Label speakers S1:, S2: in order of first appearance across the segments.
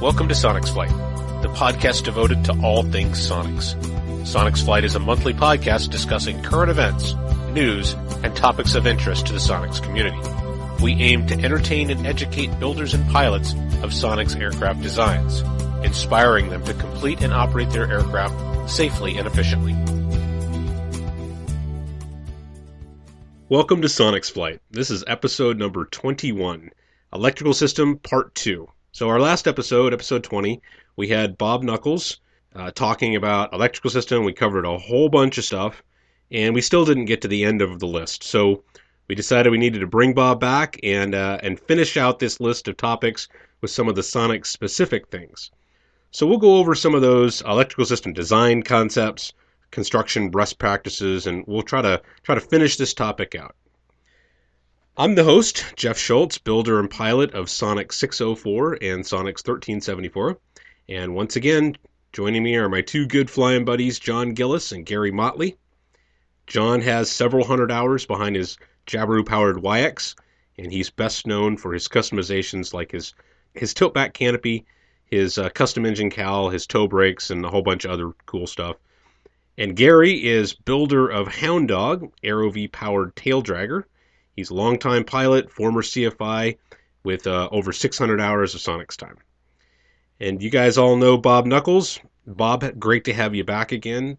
S1: Welcome to Sonex Flight, the podcast devoted to all things Sonex. Sonex Flight is a monthly podcast discussing current events, news, and topics of interest to the Sonex community. We aim to entertain and educate builders and pilots of Sonex aircraft designs, inspiring them to complete and operate their aircraft safely and efficiently. Welcome to Sonex Flight. This is episode number 21, Electrical System Part 2. So, our last episode, episode 20, we had Bob Nuckolls uh, talking about electrical system. We covered a whole bunch of stuff, and we still didn't get to the end of the list. So, we decided we needed to bring Bob back and uh, and finish out this list of topics with some of the Sonex specific things. So, we'll go over some of those electrical system design concepts, construction best practices, and we'll try to try to finish this topic out. I'm the host, Jeff Schultz, builder and pilot of Sonex 604 and Sonex 1374. And once again, joining me are my two good flying buddies, John Gillis and Gary Motley. John has several hundred hours behind his Jabiru powered Waiex, and he's best known for his customizations like his, his tilt back canopy, his uh, custom engine cowl, his toe brakes, and a whole bunch of other cool stuff. And Gary is builder of Hound Dog, AeroVee powered tail dragger He's a longtime pilot, former CFI, with uh, over 600 hours of Sonex time. And you guys all know Bob Nuckolls. Bob, great to have you back again.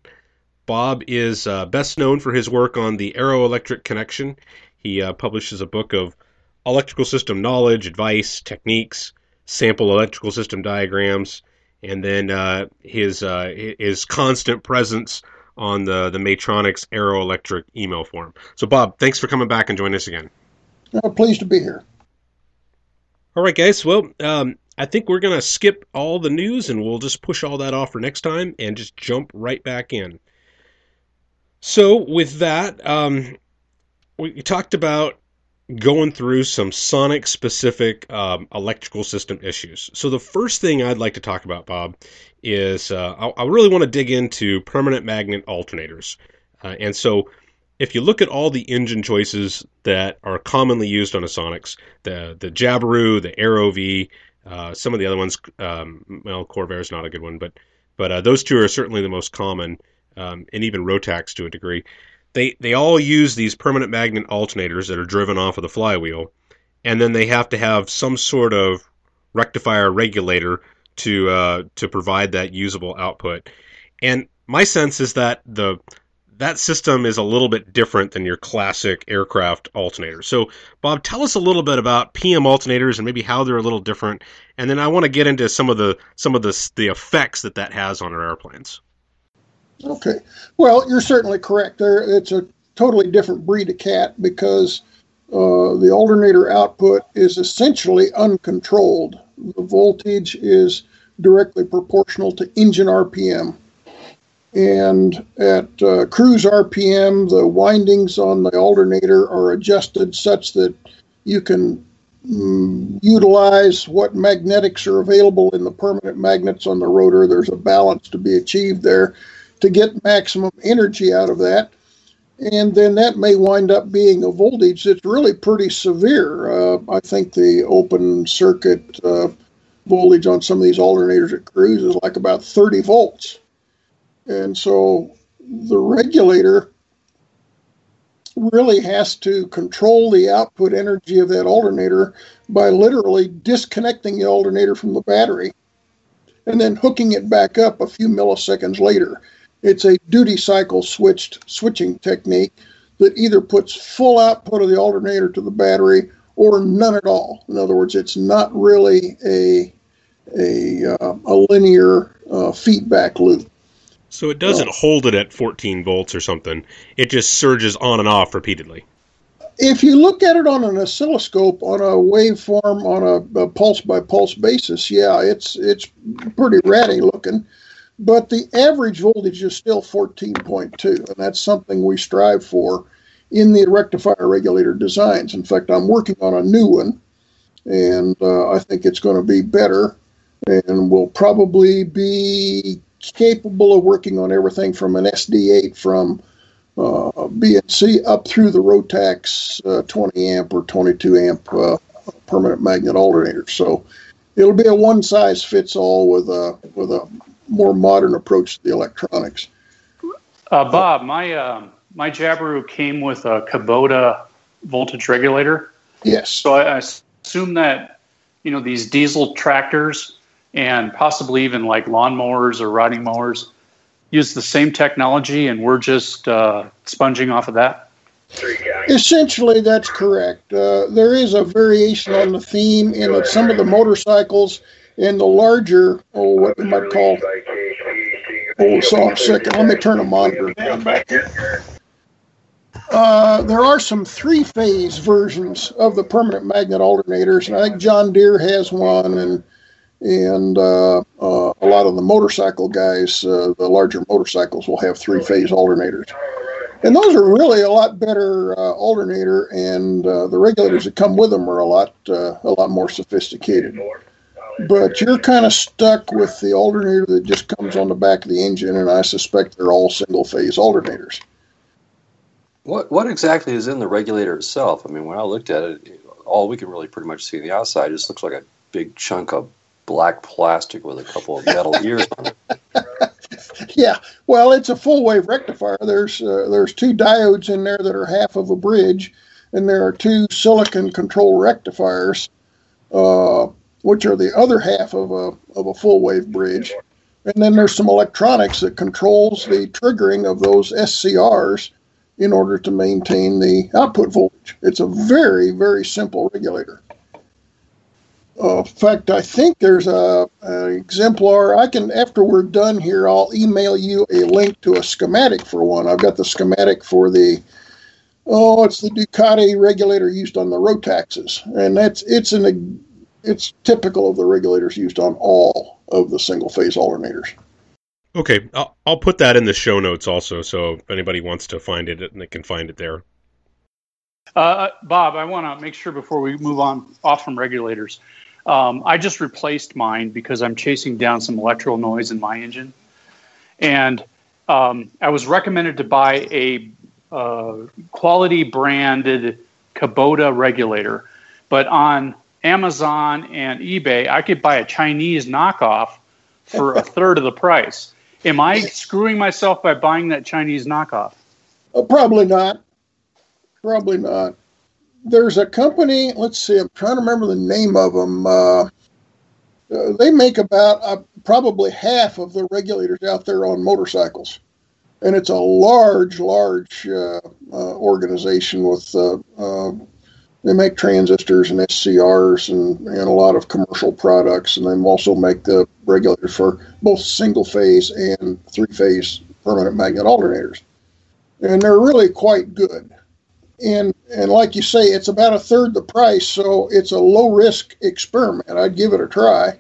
S1: Bob is uh, best known for his work on the Aeroelectric Connection. He uh, publishes a book of electrical system knowledge, advice, techniques, sample electrical system diagrams, and then uh, his uh, his constant presence on the the Matronics Aeroelectric email form. So, Bob, thanks for coming back and joining us again.
S2: Uh, pleased to be here.
S1: All right, guys. Well, um, I think we're going to skip all the news and we'll just push all that off for next time and just jump right back in. So, with that, um, we talked about going through some Sonex specific um, electrical system issues. So, the first thing I'd like to talk about, Bob, is uh, I, I, really want to dig into permanent magnet alternators. Uh, and so, if you look at all the engine choices that are commonly used on a Sonex, the the Jabiru, the AeroVee, uh, some of the other ones, um, well, Corvair is not a good one, but but uh, those two are certainly the most common, um, and even Rotax to a degree they they all use these permanent magnet alternators that are driven off of the flywheel, and then they have to have some sort of rectifier regulator to uh, to provide that usable output. And my sense is that the that system is a little bit different than your classic aircraft alternator. So, Bob, tell us a little bit about PM alternators and maybe how they're a little different, and then I want to get into some of the some of the the effects that that has on our airplanes.
S2: Okay. Well, you're certainly correct. There, it's a totally different breed of cat because uh, the alternator output is essentially uncontrolled. The voltage is directly proportional to engine RPM. And at uh, cruise RPM, the windings on the alternator are adjusted such that you can mm, utilize what magnetics are available in the permanent magnets on the rotor. There's a balance to be achieved there to get maximum energy out of that. And then that may wind up being a voltage that's really pretty severe. Uh, I think the open circuit uh, voltage on some of these alternators at cruise is like about 30 volts. And so the regulator really has to control the output energy of that alternator by literally disconnecting the alternator from the battery and then hooking it back up a few milliseconds later. It's a duty cycle switched switching technique that either puts full output of the alternator to the battery or none at all. In other words, it's not really a a, uh, a linear uh, feedback loop.
S1: So it doesn't uh, hold it at 14 volts or something. It just surges on and off repeatedly.
S2: If you look at it on an oscilloscope on a waveform on a, a pulse by pulse basis, yeah, it's it's pretty ratty looking but the average voltage is still 14.2, and that's something we strive for in the rectifier regulator designs. In fact, I'm working on a new one, and uh, I think it's going to be better and will probably be capable of working on everything from an SD8 from uh, B&C up through the Rotax uh, 20 amp or 22 amp uh, permanent magnet alternator. So it'll be a one size fits all with a with a more modern approach to the electronics.
S3: Uh, Bob, my um, my Jabiru came with a Kubota voltage regulator.
S2: Yes.
S3: So I, I assume that you know these diesel tractors and possibly even like lawnmowers or riding mowers use the same technology, and we're just uh, sponging off of that.
S2: Essentially, that's correct. Uh, there is a variation on the theme in that some of the motorcycles and the larger, oh, what you might call, oh, so a second. Let me turn a monitor down back here. Uh, there are some three-phase versions of the permanent magnet alternators, and I think John Deere has one, and and uh, uh, a lot of the motorcycle guys, uh, the larger motorcycles, will have three-phase alternators and those are really a lot better uh, alternator, and uh, the regulators that come with them are a lot uh, a lot more sophisticated. But you're kind of stuck with the alternator that just comes on the back of the engine, and I suspect they're all single phase alternators.
S4: What what exactly is in the regulator itself? I mean, when I looked at it, all we can really pretty much see on the outside just looks like a big chunk of black plastic with a couple of metal ears on it.
S2: yeah, well, it's a full wave rectifier. There's uh, there's two diodes in there that are half of a bridge, and there are two silicon control rectifiers, uh, which are the other half of a of a full wave bridge. And then there's some electronics that controls the triggering of those SCRs in order to maintain the output voltage. It's a very very simple regulator. Uh, in fact, I think there's a, an exemplar. I can, after we're done here, I'll email you a link to a schematic for one. I've got the schematic for the, oh, it's the Ducati regulator used on the Rotaxes, and that's it's an it's typical of the regulators used on all of the single phase alternators.
S1: Okay, I'll, I'll put that in the show notes also, so if anybody wants to find it, and they can find it there.
S3: Uh, Bob, I want to make sure before we move on off from regulators um, I just replaced mine because I'm chasing down some electrical noise in my engine. And um, I was recommended to buy a uh, quality branded Kubota regulator. But on Amazon and eBay, I could buy a Chinese knockoff for a third of the price. Am I screwing myself by buying that Chinese knockoff?
S2: Uh, probably not. Probably not there's a company. Let's see. I'm trying to remember the name of them. Uh, uh, they make about uh, probably half of the regulators out there on motorcycles, and it's a large, large uh, uh, organization with. They make transistors and SCRs and, and a lot of commercial products, and they also make the regulators for both single phase and three phase permanent magnet alternators. And they're really quite good and and like you say, it's about a third the price, so it's a low risk experiment. I'd give it a try,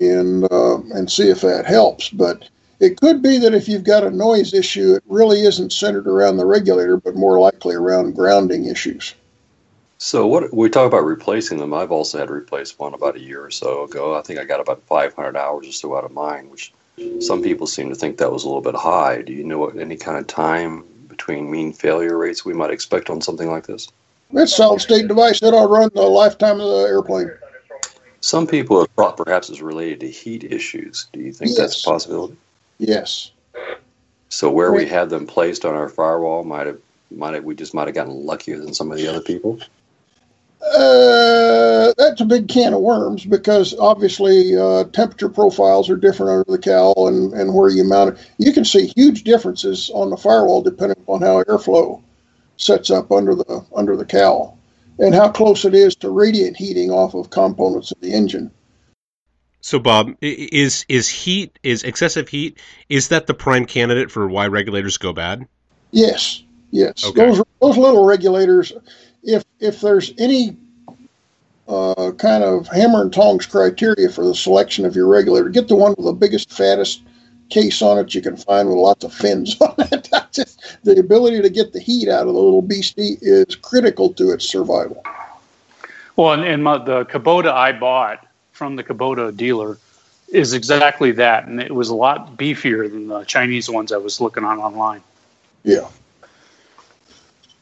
S2: and uh, and see if that helps. But it could be that if you've got a noise issue, it really isn't centered around the regulator, but more likely around grounding issues.
S4: So what we talk about replacing them. I've also had to replace one about a year or so ago. I think I got about 500 hours or so out of mine, which some people seem to think that was a little bit high. Do you know what any kind of time between mean failure rates we might expect on something like this?
S2: It's solid state device that'll run the lifetime of the airplane.
S4: Some people have thought perhaps it's related to heat issues. Do you think yes. that's a possibility?
S2: Yes.
S4: So where we had them placed on our firewall might have might have, we just might have gotten luckier than some of the other people.
S2: Uh, that's a big can of worms because obviously uh, temperature profiles are different under the cowl and, and where you mount it. You can see huge differences on the firewall depending on how airflow sets up under the under the cowl and how close it is to radiant heating off of components of the engine.
S1: So Bob, is is heat is excessive heat is that the prime candidate for why regulators go bad?
S2: Yes. Yes. Okay. Those those little regulators if if there's any uh, kind of hammer and tongs criteria for the selection of your regulator, get the one with the biggest, fattest case on it you can find with lots of fins on it. Just, the ability to get the heat out of the little beastie is critical to its survival.
S3: Well, and, and my, the Kubota I bought from the Kubota dealer is exactly that, and it was a lot beefier than the Chinese ones I was looking on online.
S2: Yeah.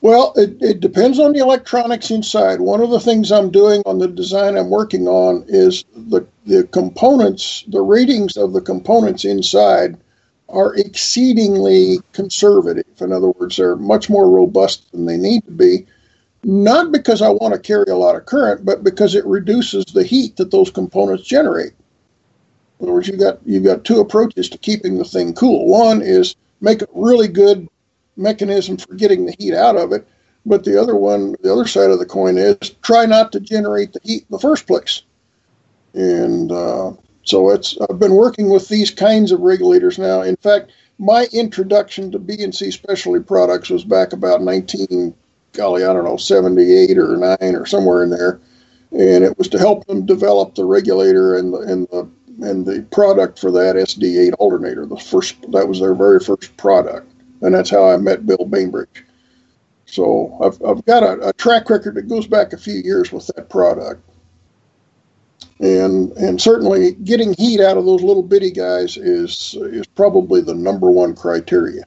S2: Well, it, it depends on the electronics inside. One of the things I'm doing on the design I'm working on is the the components, the ratings of the components inside are exceedingly conservative. In other words, they're much more robust than they need to be. Not because I want to carry a lot of current, but because it reduces the heat that those components generate. In other words, you've got you've got two approaches to keeping the thing cool. One is make a really good mechanism for getting the heat out of it, but the other one, the other side of the coin is try not to generate the heat in the first place. And uh, so it's I've been working with these kinds of regulators now. In fact, my introduction to B&C specialty products was back about 19, golly, I don't know, 78 or 9 or somewhere in there. And it was to help them develop the regulator and the, and the and the product for that SD8 alternator. The first that was their very first product, and that's how I met Bill Bainbridge. So I've, I've got a, a track record that goes back a few years with that product and and certainly getting heat out of those little bitty guys is is probably the number one criteria.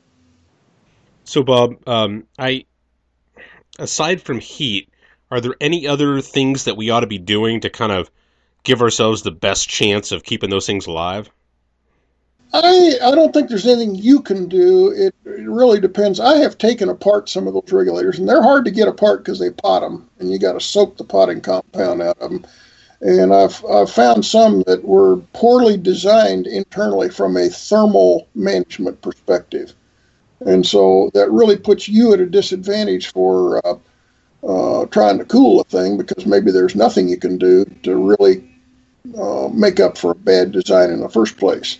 S1: So, Bob, um, I aside from heat, are there any other things that we ought to be doing to kind of give ourselves the best chance of keeping those things alive?
S2: I I don't think there's anything you can do. It, it really depends. I have taken apart some of those regulators, and they're hard to get apart because they pot them, and you got to soak the potting compound out of them and I've, I've found some that were poorly designed internally from a thermal management perspective. And so that really puts you at a disadvantage for uh, uh, trying to cool a thing because maybe there's nothing you can do to really uh, make up for a bad design in the first place.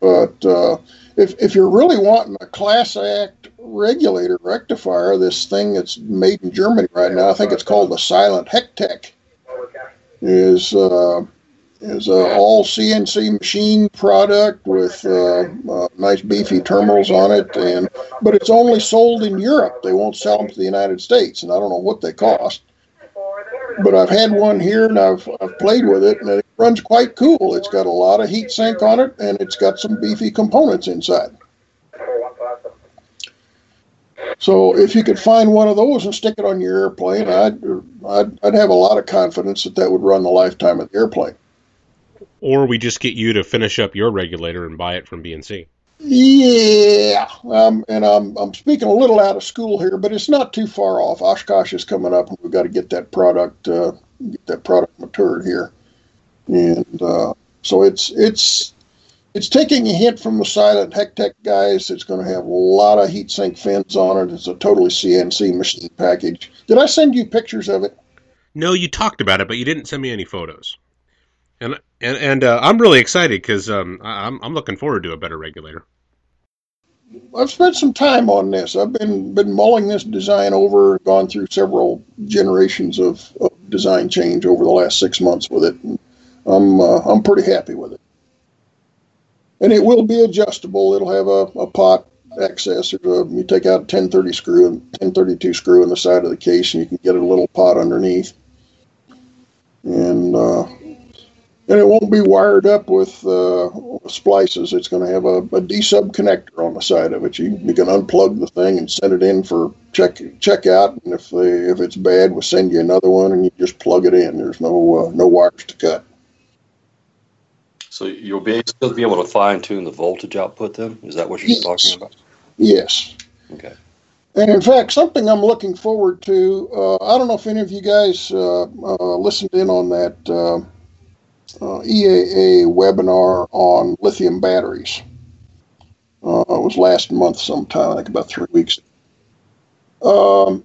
S2: But uh, if, if you're really wanting a class act regulator rectifier, this thing that's made in Germany right now, I think it's called the Silent Hektik is uh, is a all CNC machine product with uh, uh, nice beefy terminals on it, and but it's only sold in Europe. They won't sell them to the United States, and I don't know what they cost. But I've had one here, and I've I've played with it, and it runs quite cool. It's got a lot of heat sink on it, and it's got some beefy components inside. So if you could find one of those and stick it on your airplane, I'd, I'd, I'd have a lot of confidence that that would run the lifetime of the airplane.
S1: Or we just get you to finish up your regulator and buy it from B&C.
S2: Yeah, um, and I'm I'm speaking a little out of school here, but it's not too far off. Oshkosh is coming up, and we've got to get that product uh, get that product matured here, and uh, so it's it's it's taking a hint from the Silent Hektik guys. It's going to have a lot of heat sink fins on it. It's a totally CNC machine package. Did I send you pictures of it?
S1: No, you talked about it, but you didn't send me any photos. And and and uh, I'm really excited because um, I'm I'm looking forward to a better regulator.
S2: I've spent some time on this. I've been been mulling this design over, gone through several generations of, of design change over the last six months with it. I'm uh, I'm pretty happy with it and it will be adjustable. It'll have a, a pot access. Or a, you take out a 1030 screw and 1032 screw in the side of the case, and you can get a little pot underneath. And uh, and it won't be wired up with uh, splices. It's going to have a, a D-sub connector on the side of it. You, you can unplug the thing and send it in for check check out. And if they, if it's bad, we'll send you another one, and you just plug it in. There's no uh, no wires to cut.
S4: So you'll be still be able to fine tune the voltage output then? Is that what you're yes. talking about?
S2: Yes.
S4: Okay.
S2: And in fact, something I'm looking forward to. Uh, I don't know if any of you guys uh, uh, listened in on that uh, uh, EAA webinar on lithium batteries. Uh, it was last month sometime, I think about three weeks. Um,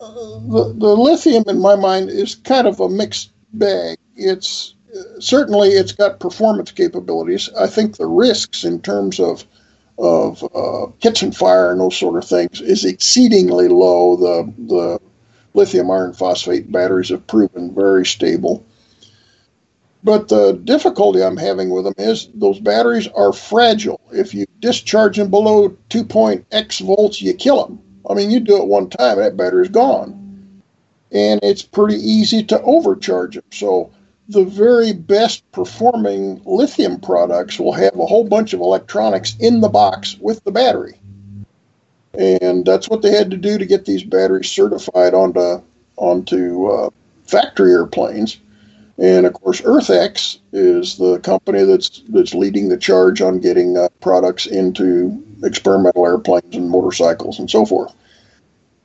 S2: the, the lithium, in my mind, is kind of a mixed bag. It's certainly it's got performance capabilities. I think the risks in terms of of uh, kitchen fire and those sort of things is exceedingly low. The the lithium iron phosphate batteries have proven very stable. But the difficulty I'm having with them is those batteries are fragile. If you discharge them below 2.x volts, you kill them. I mean, you do it one time, that battery's gone. And it's pretty easy to overcharge them. So the very best performing lithium products will have a whole bunch of electronics in the box with the battery. And that's what they had to do to get these batteries certified onto onto uh, factory airplanes. And of course, EarthX is the company that's that's leading the charge on getting uh, products into experimental airplanes and motorcycles and so forth.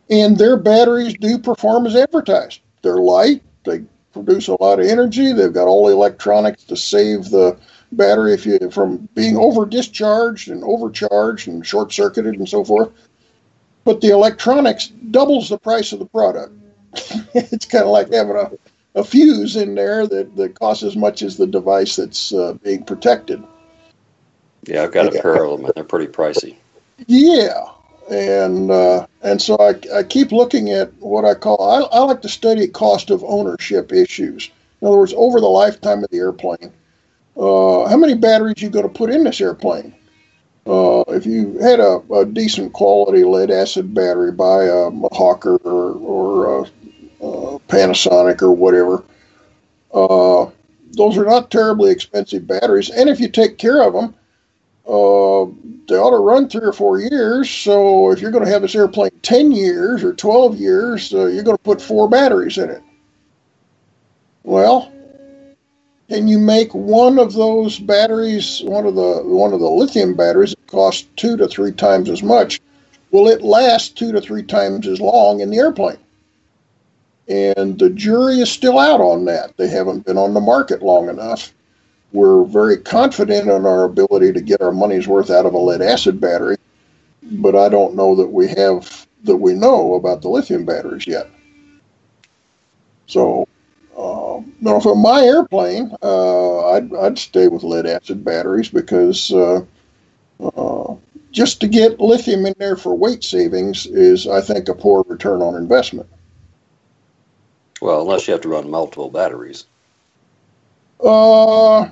S2: And their batteries do perform as advertised. They're light. They produce a lot of energy. They've got all the electronics to save the battery if you from being over discharged and overcharged and short circuited and so forth. But the electronics doubles the price of the product. it's kind of like having a, a fuse in there that, that costs as much as the device that's uh, being protected.
S4: Yeah, I've got a pair of them, and they're pretty pricey.
S2: Yeah, and uh, and so I, I keep looking at what I call I, I like to study cost of ownership issues. In other words, over the lifetime of the airplane, uh, how many batteries you going to put in this airplane? Uh, if you had a, a, decent quality lead acid battery by a, a Hawker or, or a, Panasonic or whatever, uh, those are not terribly expensive batteries. And if you take care of them, uh, they ought to run three or four years. So if you're going to have this airplane 10 years or 12 years, uh, you're going to put four batteries in it. Well, can you make one of those batteries, one of the one of the lithium batteries, cost two to three times as much? Will it last two to three times as long in the airplane? And the jury is still out on that. They haven't been on the market long enough we're very confident in our ability to get our money's worth out of a lead acid battery, but I don't know that we have that we know about the lithium batteries yet. So, uh, you for my airplane, uh, I'd, I'd stay with lead acid batteries because uh, uh, just to get lithium in there for weight savings is, I think, a poor return on investment.
S4: Well, unless you have to run multiple batteries.
S2: Uh,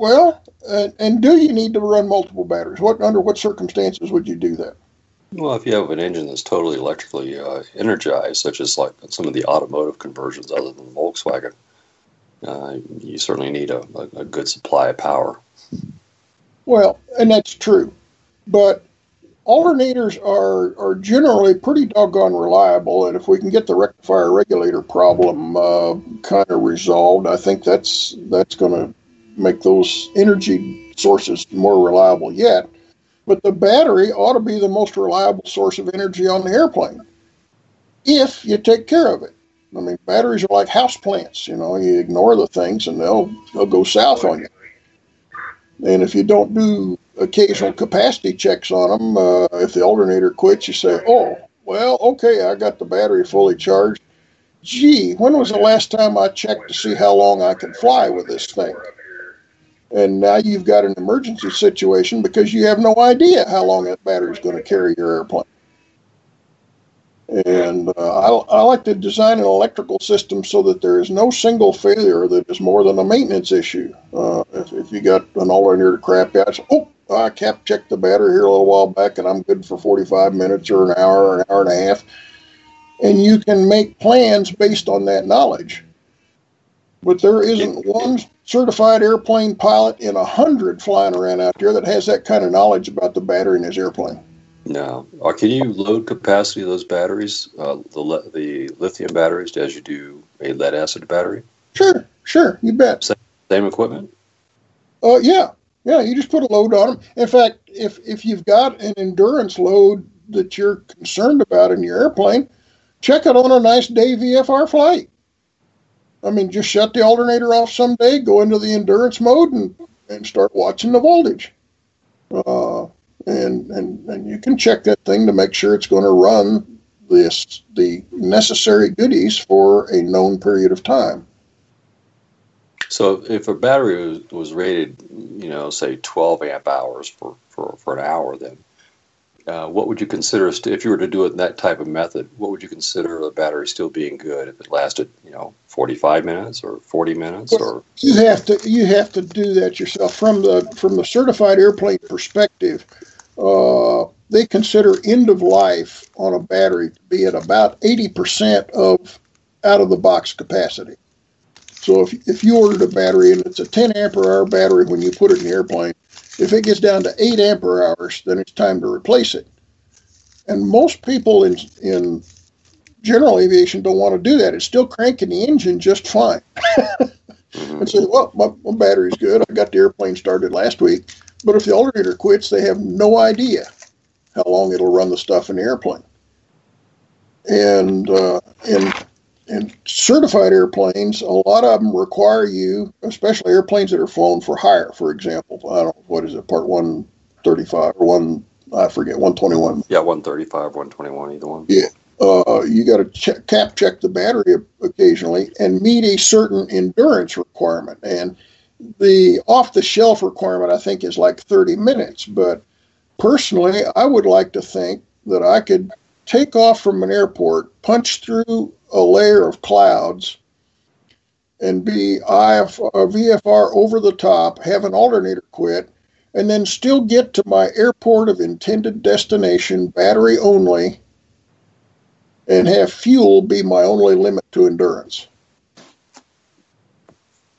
S2: well, uh, and do you need to run multiple batteries? What under what circumstances would you do that?
S4: Well, if you have an engine that's totally electrically uh, energized, such as like some of the automotive conversions other than Volkswagen, uh, you certainly need a, a, a, good supply of power.
S2: Well, and that's true, but alternators are are generally pretty doggone reliable, and if we can get the rectifier regulator problem uh, kind of resolved, I think that's that's going to make those energy sources more reliable yet. But the battery ought to be the most reliable source of energy on the airplane if you take care of it. I mean, batteries are like house plants. You know, you ignore the things and they'll they'll go south on you. And if you don't do occasional capacity checks on them, uh, if the alternator quits, you say, "Oh, well, okay, I got the battery fully charged." Gee, when was the last time I checked to see how long I can fly with this thing? And now you've got an emergency situation because you have no idea how long that battery is going to carry your airplane. And uh, I, I, like to design an electrical system so that there is no single failure that is more than a maintenance issue. Uh, if, if, you got an alternator crap out, oh, I kept checked the battery here a little while back and I'm good for 45 minutes or an hour or an hour and a half. And you can make plans based on that knowledge. But there isn't one certified airplane pilot in a hundred flying around out there that has that kind of knowledge about the battery in his airplane.
S4: No. Or can you load capacity of those batteries, uh, the the lithium batteries, as you do a lead acid battery?
S2: Sure, sure, you bet.
S4: Same, same equipment.
S2: Uh, yeah, yeah. You just put a load on them. In fact, if if you've got an endurance load that you're concerned about in your airplane, check it on a nice day VFR flight. I mean, just shut the alternator off someday, go into the endurance mode, and, and start watching the voltage. Uh, and, and and you can check that thing to make sure it's going to run this the necessary goodies for a known period of time.
S4: So if a battery was, was rated, you know, say 12 amp hours for, for, for an hour, then uh, what would you consider if you were to do it in that type of method? What would you consider the battery still being good if it lasted, you know, forty-five minutes or forty minutes? Or
S2: you have to you have to do that yourself from the from the certified airplane perspective. Uh, they consider end of life on a battery to be at about eighty percent of out of the box capacity. So if if you ordered a battery and it's a ten ampere hour battery when you put it in the airplane, if it gets down to eight ampere hours, then it's time to replace it. And most people in in general aviation don't want to do that. It's still cranking the engine just fine. and say, well, my, my battery's good. I got the airplane started last week. But if the alternator quits, they have no idea how long it'll run the stuff in the airplane. And uh, and in certified airplanes, a lot of them require you, especially airplanes that are flown for hire, for example. I don't know what is it, Part One thirty five or one I forget one twenty one.
S4: Yeah, one thirty five, one twenty one, either one.
S2: Yeah. Uh, you got to cap check the battery occasionally and meet a certain endurance requirement. And the off the shelf requirement, I think, is like 30 minutes. But personally, I would like to think that I could take off from an airport, punch through a layer of clouds, and be IF, VFR over the top, have an alternator quit, and then still get to my airport of intended destination, battery only, and have fuel be my only limit to endurance.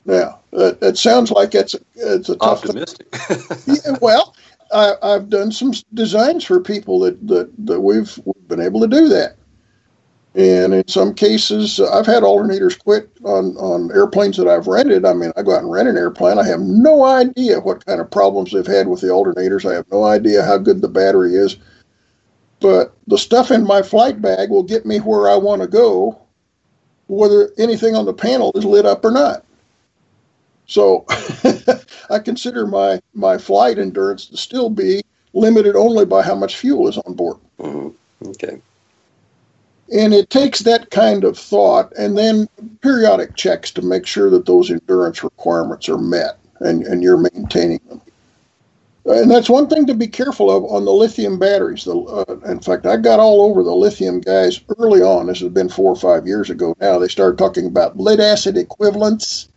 S2: Now, that, that sounds like it's a, it's a tough
S4: Optimistic.
S2: yeah, well, I, I've done some designs for people that, that, that we've, we've been able to do that. And in some cases, I've had alternators quit on, on airplanes that I've rented. I mean, I go out and rent an airplane. I have no idea what kind of problems they've had with the alternators. I have no idea how good the battery is. But the stuff in my flight bag will get me where I want to go, whether anything on the panel is lit up or not. So I consider my, my flight endurance to still be limited only by how much fuel is on board.
S4: Mm-hmm. Okay.
S2: And it takes that kind of thought and then periodic checks to make sure that those endurance requirements are met and, and you're maintaining them. And that's one thing to be careful of on the lithium batteries. The, uh, in fact, I got all over the lithium guys early on. This has been four or five years ago now. They started talking about lead acid equivalents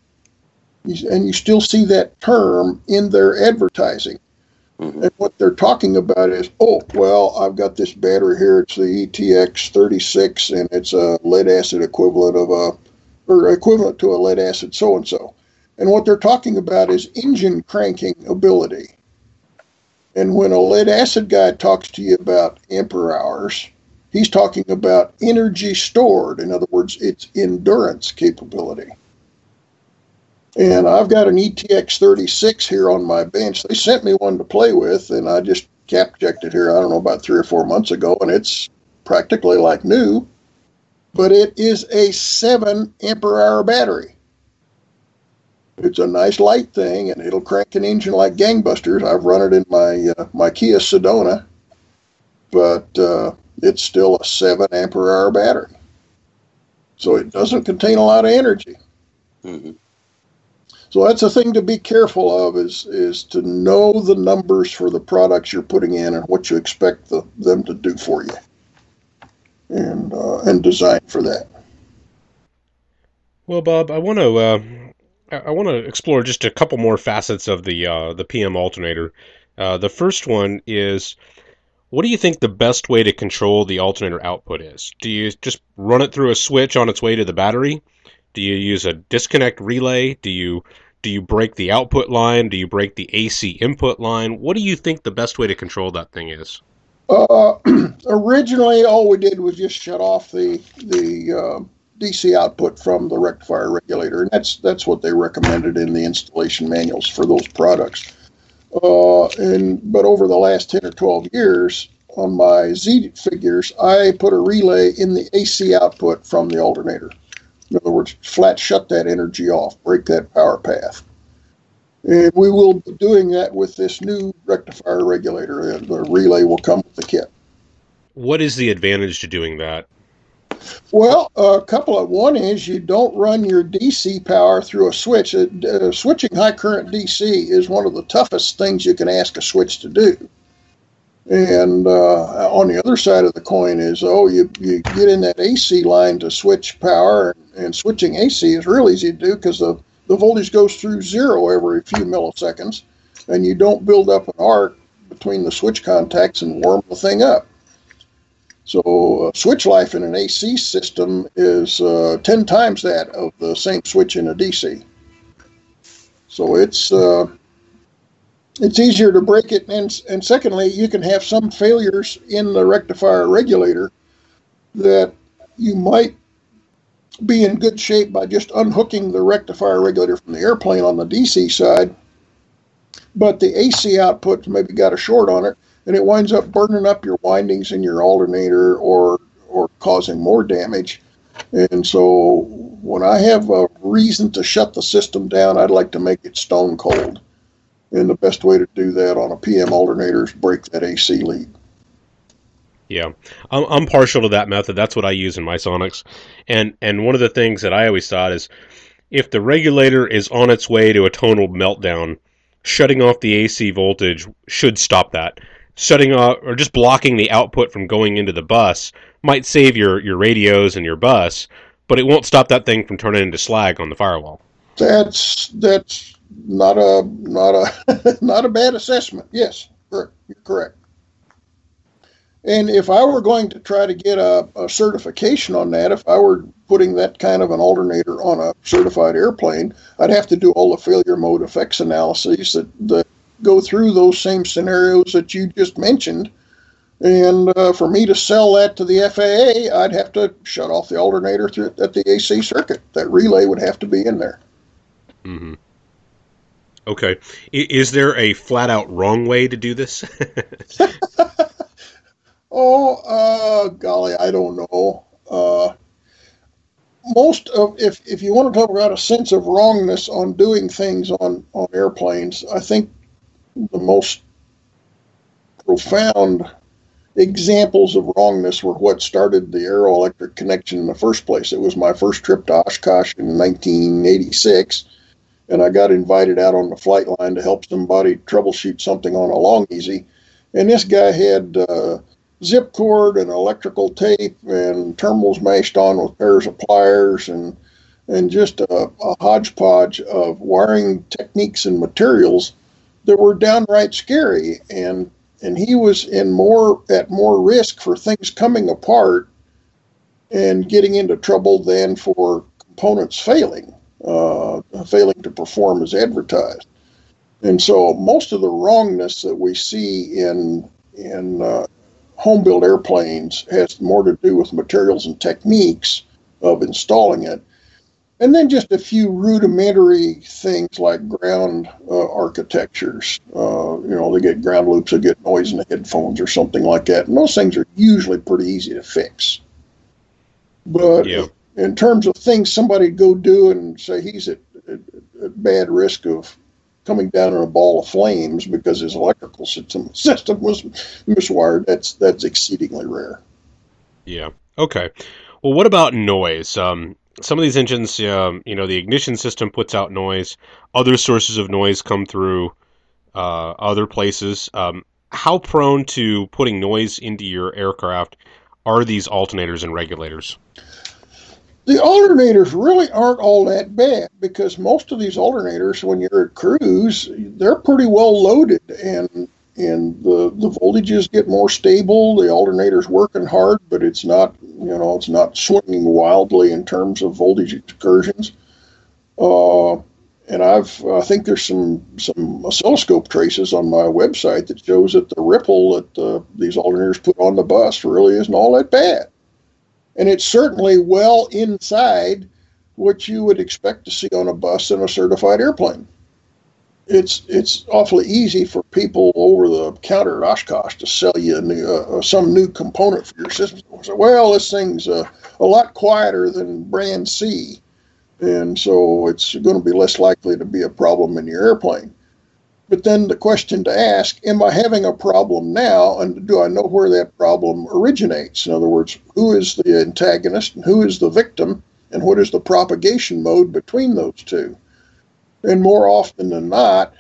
S2: and you still see that term in their advertising. Mm-hmm. And what they're talking about is, oh, well, I've got this battery here. It's the ETX 36, and it's a lead acid equivalent of a, or equivalent to a lead acid so and so. And what they're talking about is engine cranking ability. And when a lead acid guy talks to you about ampere hours, he's talking about energy stored. In other words, it's endurance capability. And I've got an ETX 36 here on my bench. They sent me one to play with, and I just cap checked it here, I don't know, about three or four months ago, and it's practically like new. But it is a 7 ampere hour battery. It's a nice light thing, and it'll crank an engine like gangbusters. I've run it in my uh, my Kia Sedona, but uh, it's still a 7 ampere hour battery. So it doesn't contain a lot of energy. Mm-hmm. So that's a thing to be careful of is is to know the numbers for the products you're putting in and what you expect the, them to do for you, and uh, and design for that.
S1: Well, Bob, I want to uh, I want to explore just a couple more facets of the uh, the PM alternator. Uh, the first one is. What do you think the best way to control the alternator output is? Do you just run it through a switch on its way to the battery? Do you use a disconnect relay? Do you do you break the output line? Do you break the AC input line? What do you think the best way to control that thing is?
S2: Uh, originally, all we did was just shut off the the uh, DC output from the rectifier regulator, and that's that's what they recommended in the installation manuals for those products. Uh, and but over the last ten or twelve years, on my Z figures, I put a relay in the AC output from the alternator. In other words, flat shut that energy off, break that power path. And we will be doing that with this new rectifier regulator. The relay will come with the kit.
S1: What is the advantage to doing that?
S2: Well, a couple of one is you don't run your DC power through a switch. Uh, switching high current DC is one of the toughest things you can ask a switch to do. And uh, on the other side of the coin is, oh, you, you get in that AC line to switch power, and, and switching AC is real easy to do because the, the voltage goes through zero every few milliseconds, and you don't build up an arc between the switch contacts and warm the thing up. So uh, switch life in an AC system is uh, 10 times that of the same switch in a DC. So it's uh, it's easier to break it. And, and secondly, you can have some failures in the rectifier regulator that you might be in good shape by just unhooking the rectifier regulator from the airplane on the DC side, but the AC output maybe got a short on it, and it winds up burning up your windings in your alternator or or causing more damage. And so when I have a reason to shut the system down, I'd like to make it stone cold. And the best way to do that on a PM alternator is break that AC lead.
S1: Yeah, I'm, I'm partial to that method. That's what I use in my Sonex. And and one of the things that I always thought is, if the regulator is on its way to a tonal meltdown, shutting off the AC voltage should stop that. Shutting off or just blocking the output from going into the bus might save your your radios and your bus, but it won't stop that thing from turning into slag on the firewall.
S2: That's that's not a not a not a bad assessment. Yes, correct. You're correct. And if I were going to try to get a, a, certification on that, if I were putting that kind of an alternator on a certified airplane, I'd have to do all the failure mode effects analyses that, that go through those same scenarios that you just mentioned. And uh, for me to sell that to the FAA, I'd have to shut off the alternator through, at the AC circuit. That relay would have to be in there.
S1: Mm-hmm. Okay. Is there a flat out wrong way to do this?
S2: oh, uh, golly, I don't know. Uh, most of if if you want to talk about a sense of wrongness on doing things on on airplanes, I think the most profound examples of wrongness were what started the aeroelectric connection in the first place. It was my first trip to Oshkosh in 1986 and I got invited out on the flight line to help somebody troubleshoot something on a Long-EZ. And this guy had uh, zip cord and electrical tape and terminals mashed on with pairs of pliers and and just a, a hodgepodge of wiring techniques and materials that were downright scary. And and he was in more at more risk for things coming apart and getting into trouble than for components failing uh, failing to perform as advertised. And so most of the wrongness that we see in in uh, home built airplanes has more to do with materials and techniques of installing it. And then just a few rudimentary things like ground uh, architectures. Uh, you know, they get ground loops that get noise in the headphones or something like that. And those things are usually pretty easy to fix. But yeah in terms of things somebody go do and say he's at, at, at, bad risk of coming down in a ball of flames because his electrical system system was miswired, that's that's exceedingly rare.
S1: Yeah. Okay. Well, what about noise? Um, some of these engines, um, you know, the ignition system puts out noise. Other sources of noise come through uh, other places. Um, how prone to putting noise into your aircraft are these alternators and regulators?
S2: the alternators really aren't all that bad because most of these alternators, when you're at cruise, they're pretty well loaded and and the the voltages get more stable. The alternator's working hard, but it's not you know it's not swinging wildly in terms of voltage excursions. Uh, and I've I think there's some some oscilloscope traces on my website that shows that the ripple that uh, these alternators put on the bus really isn't all that bad and it's certainly well inside what you would expect to see on a bus in a certified airplane. It's it's awfully easy for people over the counter at Oshkosh to sell you new, uh, uh, some new component for your system. So, well, this thing's uh, a lot quieter than brand C, and so it's going to be less likely to be a problem in your airplane. But then the question to ask, am I having a problem now? And do I know where that problem originates? In other words, who is the antagonist and who is the victim? And what is the propagation mode between those two? And more often than not,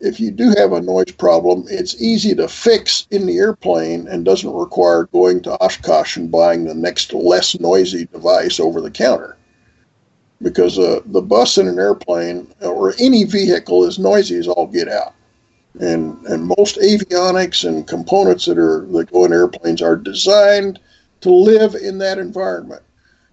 S2: if you do have a noise problem, it's easy to fix in the airplane and doesn't require going to Oshkosh and buying the next less noisy device over the counter because uh, the bus in an airplane or any vehicle is noisy as all get out. And, and most avionics and components that are that go in airplanes are designed to live in that environment.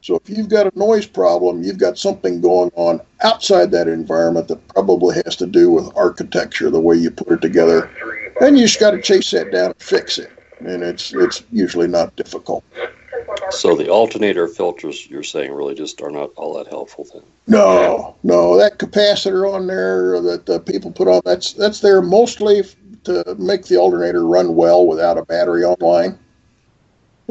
S2: So if you've got a noise problem, you've got something going on outside that environment that probably has to do with architecture, the way you put it together, and you just got to chase that down and fix it. And it's it's usually not difficult.
S4: So the alternator filters you're saying really just are not all that helpful then.
S2: No, no, that capacitor on there that the people put on that's that's there mostly to make the alternator run well without a battery online.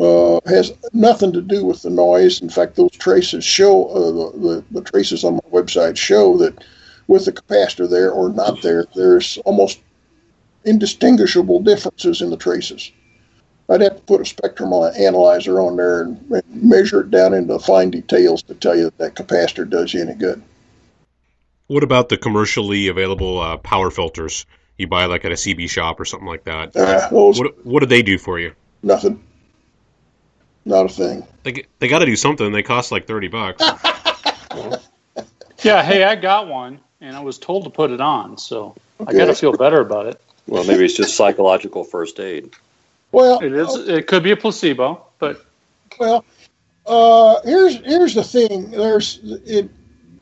S2: Uh, has nothing to do with the noise. In fact, those traces show uh, the, the, the traces on my website show that with the capacitor there or not there, there's almost indistinguishable differences in the traces. I'd have to put a spectrum analyzer on there and, and measure it down into fine details to tell you that that capacitor does you any good.
S1: What about the commercially available uh, power filters you buy like at a CB shop or something like that?
S2: Uh, those,
S1: What what do they do for you?
S2: nothing. Not a thing.
S1: They they got to do something. They cost like thirty bucks.
S3: Yeah, hey, I got one, and I was told to put it on, so I got to feel better about it.
S4: Well, maybe it's just psychological first aid.
S2: Well,
S3: It is. It could be a placebo, but
S2: Well, uh, here's here's the thing. There's it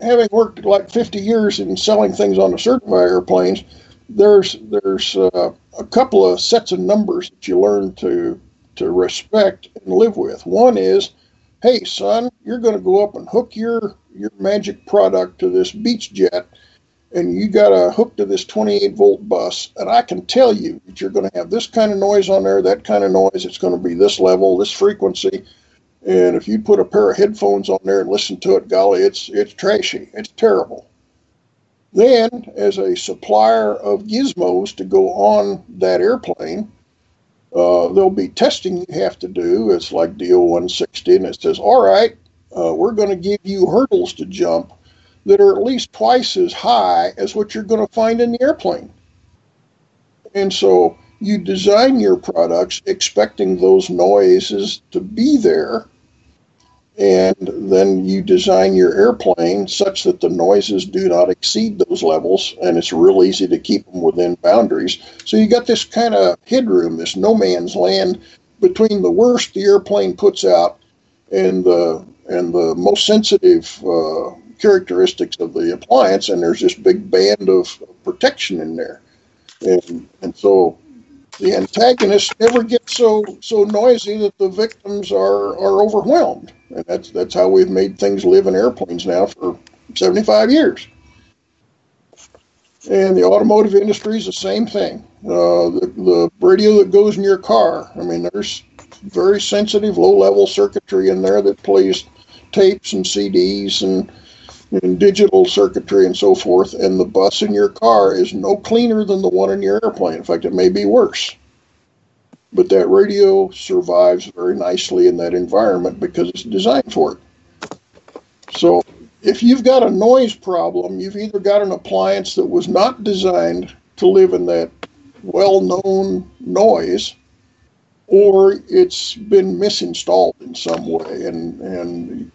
S2: having worked like 50 years in selling things on the certified airplanes. There's there's uh, a couple of sets of numbers that you learn to to respect and live with. One is, hey son, you're going to go up and hook your your magic product to this Beechjet, and you got to hook to this 28 volt bus, and I can tell you that you're going to have this kind of noise on there, that kind of noise. It's going to be this level, this frequency. And if you put a pair of headphones on there and listen to it, golly, it's it's trashy. It's terrible. Then, as a supplier of gizmos to go on that airplane, uh, there'll be testing you have to do. It's like DO 160, and it says, all right, uh, we're going to give you hurdles to jump that are at least twice as high as what you're going to find in the airplane. And so you design your products expecting those noises to be there and then you design your airplane such that the noises do not exceed those levels and it's real easy to keep them within boundaries. So you got this kind of headroom this no man's land. Between the worst the airplane puts out and the and the most sensitive uh, characteristics of the appliance and there's this big band of protection in there. And and so the antagonists never get so so noisy that the victims are are overwhelmed. And that's that's how we've made things live in airplanes now for 75 years. And the automotive industry is the same thing. Uh, the, the radio that goes in your car i mean there's very sensitive low level circuitry in there that plays tapes and cds and and digital circuitry and so forth, and the bus in your car is no cleaner than the one in your airplane. In fact, it may be worse. But that radio survives very nicely in that environment because it's designed for it. So if you've got a noise problem, you've either got an appliance that was not designed to live in that well known noise, or it's been misinstalled in some way. And, and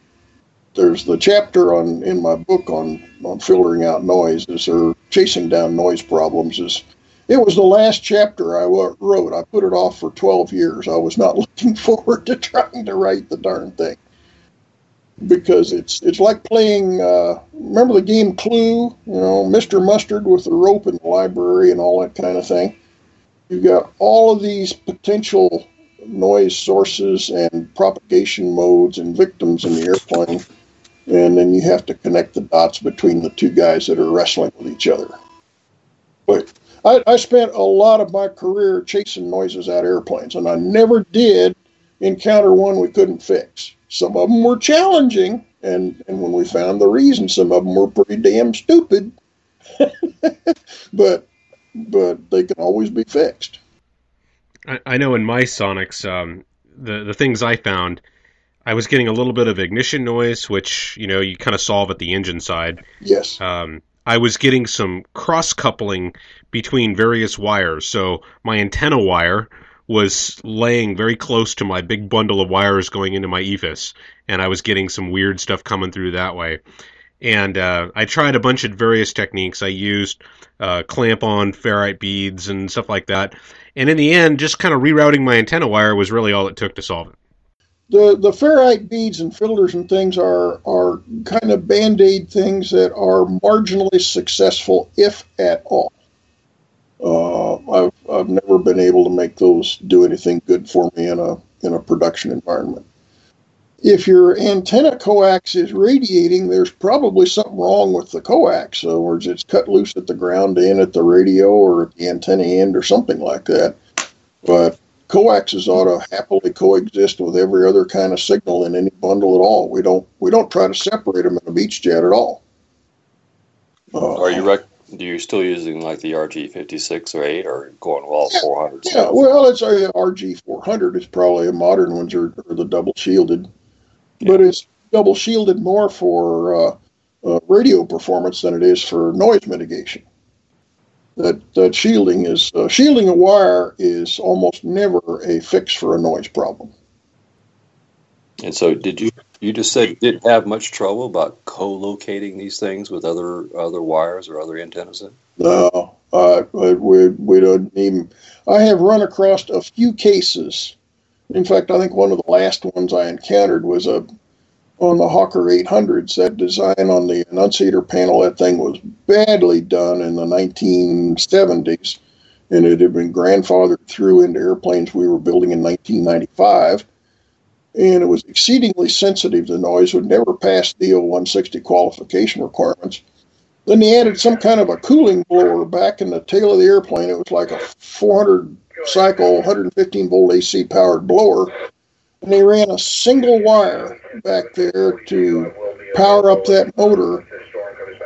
S2: there's the chapter on in my book on on filtering out noises or chasing down noise problems is it was the last chapter I wrote. I put it off for 12 years. I was not looking forward to trying to write the darn thing because it's it's like playing. Uh, remember the game Clue? You know, Mr. Mustard with the rope in the library and all that kind of thing. You've got all of these potential noise sources and propagation modes and victims in the airplane and then you have to connect the dots between the two guys that are wrestling with each other. But I, I spent a lot of my career chasing noises out of airplanes, and I never did encounter one we couldn't fix. Some of them were challenging, and, and when we found the reason, some of them were pretty damn stupid. but but they can always be fixed.
S1: I, I know in my Sonex, um, the the things I found, I was getting a little bit of ignition noise, which you know you kind of solve at the engine side.
S2: Yes.
S1: Um, I was getting some cross coupling between various wires, so my antenna wire was laying very close to my big bundle of wires going into my EFIS, and I was getting some weird stuff coming through that way. And uh, I tried a bunch of various techniques. I used uh, clamp on ferrite beads and stuff like that. And in the end, just kind of rerouting my antenna wire was really all it took to solve it.
S2: The the ferrite beads and filters and things are are kind of band-aid things that are marginally successful if at all uh, I've, I've never been able to make those do anything good for me in a in a production environment if your antenna coax is radiating, there's probably something wrong with the coax. In other words, it's cut loose at the ground end at the radio or at the antenna end or something like that. But coaxes ought to happily coexist with every other kind of signal in any bundle at all. We don't we don't try to separate them in a Beechjet at all.
S4: Uh, Are you rec- do you still using like the RG fifty six or eight or going all
S2: Yeah,
S4: four hundred?
S2: Yeah, well, it's a RG four hundred. It's probably a modern ones or, or the double shielded, but it's double shielded more for uh, uh, radio performance than it is for noise mitigation. That that shielding is uh, shielding a wire is almost never a fix for a noise problem.
S4: And so, did you? You just said you didn't have much trouble about co-locating these things with other other wires or other antennas. In?
S2: No, uh, we we don't even. I have run across a few cases. In fact, I think one of the last ones I encountered was a on the Hawker 800s. That design on the annunciator panel, that thing was badly done in the 1970s, and it had been grandfathered through into airplanes we were building in 1995. And it was exceedingly sensitive to noise, would never pass DO 160 qualification requirements. Then they added some kind of a cooling blower back in the tail of the airplane. It was like a 400 cycle, 115 volt AC powered blower. And they ran a single wire back there to power up that motor,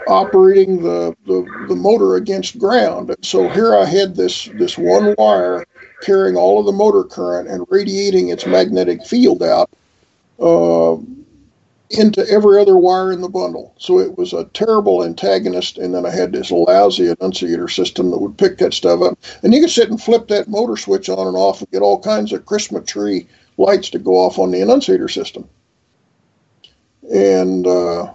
S2: operating the, the, the motor against ground. And so here I had this, this one wire carrying all of the motor current and radiating its magnetic field out. Uh, into every other wire in the bundle. So it was a terrible antagonist, and then I had this lousy annunciator system that would pick that stuff up. And you could sit and flip that motor switch on and off and get all kinds of Christmas tree lights to go off on the annunciator system. And uh,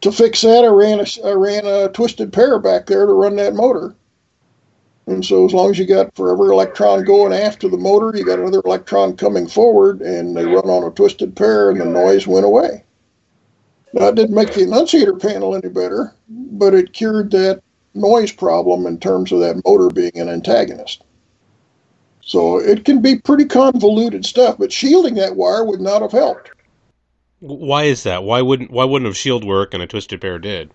S2: to fix that, I ran a, I ran a twisted pair back there to run that motor. And so, as long as you got forever electron going after the motor, you got another electron coming forward, and they run on a twisted pair, and the noise went away. Now, it didn't make the annunciator panel any better, but it cured that noise problem in terms of that motor being an antagonist. So, it can be pretty convoluted stuff, but shielding that wire would not have helped.
S1: Why is that? Why wouldn't why wouldn't a shield work and a twisted pair did?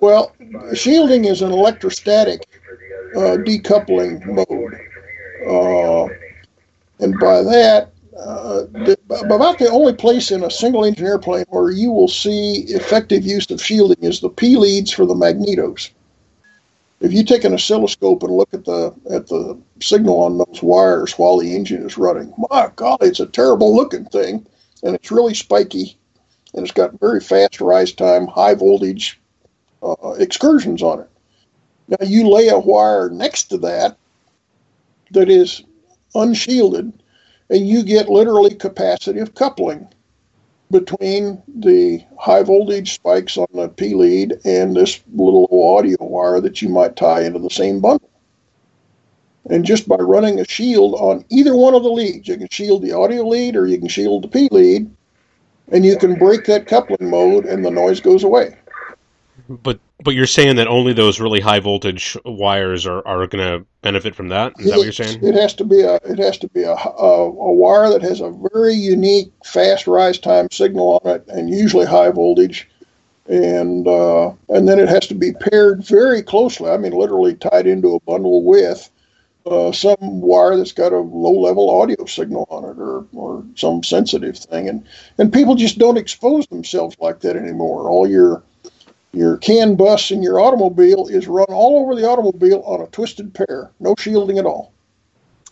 S2: Well, shielding is an electrostatic uh, decoupling mode. Uh, and by that, uh, the, about the only place in a single engine airplane where you will see effective use of shielding is the P leads for the magnetos. If you take an oscilloscope and look at the at the signal on those wires while the engine is running, my golly, it's a terrible looking thing, and it's really spiky, and it's got very fast rise time, high voltage uh, excursions on it. Now you lay a wire next to that that is unshielded, and you get literally capacitive coupling between the high voltage spikes on the P lead and this little audio wire that you might tie into the same bundle. And just by running a shield on either one of the leads, you can shield the audio lead or you can shield the P lead, and you can break that coupling mode and the noise goes away.
S1: But but you're saying that only those really high voltage wires are, are going to benefit from that? Is that what you're saying?
S2: It has to be a it has to be a, a, a wire that has a very unique fast rise time signal on it, and usually high voltage, and uh, and then it has to be paired very closely. I mean, literally tied into a bundle with uh, some wire that's got a low level audio signal on it, or or some sensitive thing, and and people just don't expose themselves like that anymore. All your your CAN bus in your automobile is run all over the automobile on a twisted pair, no shielding at all.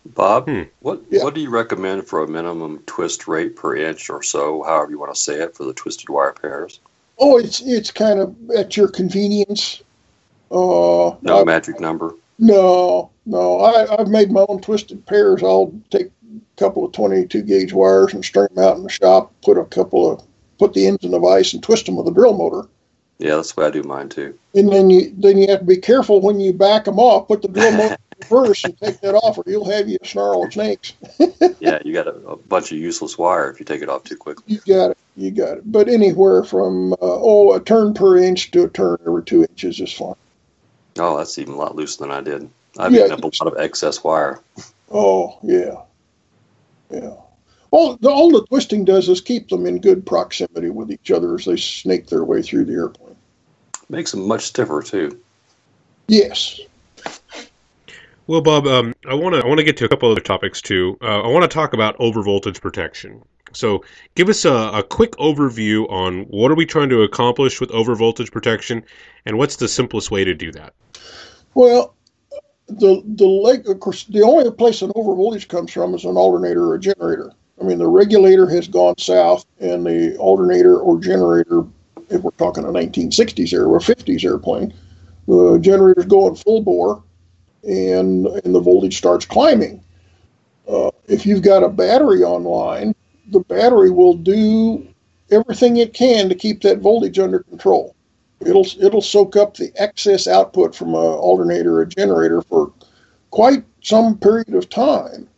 S4: Bob,
S1: Hmm.
S4: what
S2: Yeah.
S4: what do you recommend for a minimum twist rate per inch or so, however you want to say it, for the twisted wire pairs?
S2: Oh, it's it's kind of at your convenience. Uh,
S4: No
S2: I-
S4: magic number.
S2: no, no. I, I've made my own twisted pairs. I'll take a couple of 22 gauge wires and string them out in the shop. Put a couple of put the ends in the vise and twist them with a drill motor.
S4: Yeah, that's the way I do mine too.
S2: And then you then you have to be careful when you back them off. Put the drill motor first and take that off, or you'll have you a snarl of snakes.
S4: Yeah, you got a, a bunch of useless wire if you take it off too quickly.
S2: You got it. You got it. But anywhere from uh, oh a turn per inch to a turn every two inches is fine.
S4: Oh, that's even a lot looser than I did. I've
S2: Yeah.
S4: eaten up a lot of excess wire.
S2: Oh yeah, yeah. all the, all the twisting does is keep them in good proximity with each other as they snake their way through the airplane.
S4: Makes them much stiffer too.
S2: Yes.
S1: Well, Bob, um, I want to I want to get to a couple other topics too. Uh, I want to talk about overvoltage protection. So, give us a, a quick overview on what are we trying to accomplish with overvoltage protection, and what's the simplest way to do that?
S2: Well, the the leg, of course, the only place an overvoltage comes from is an alternator or a generator. I mean, the regulator has gone south, and the alternator or generator, if we're talking a 1960s era or 50s airplane, the generator's go going full bore, and and the voltage starts climbing. Uh, if you've got a battery online, the battery will do everything it can to keep that voltage under control. It'll it'll soak up the excess output from an alternator or a generator for quite some period of time.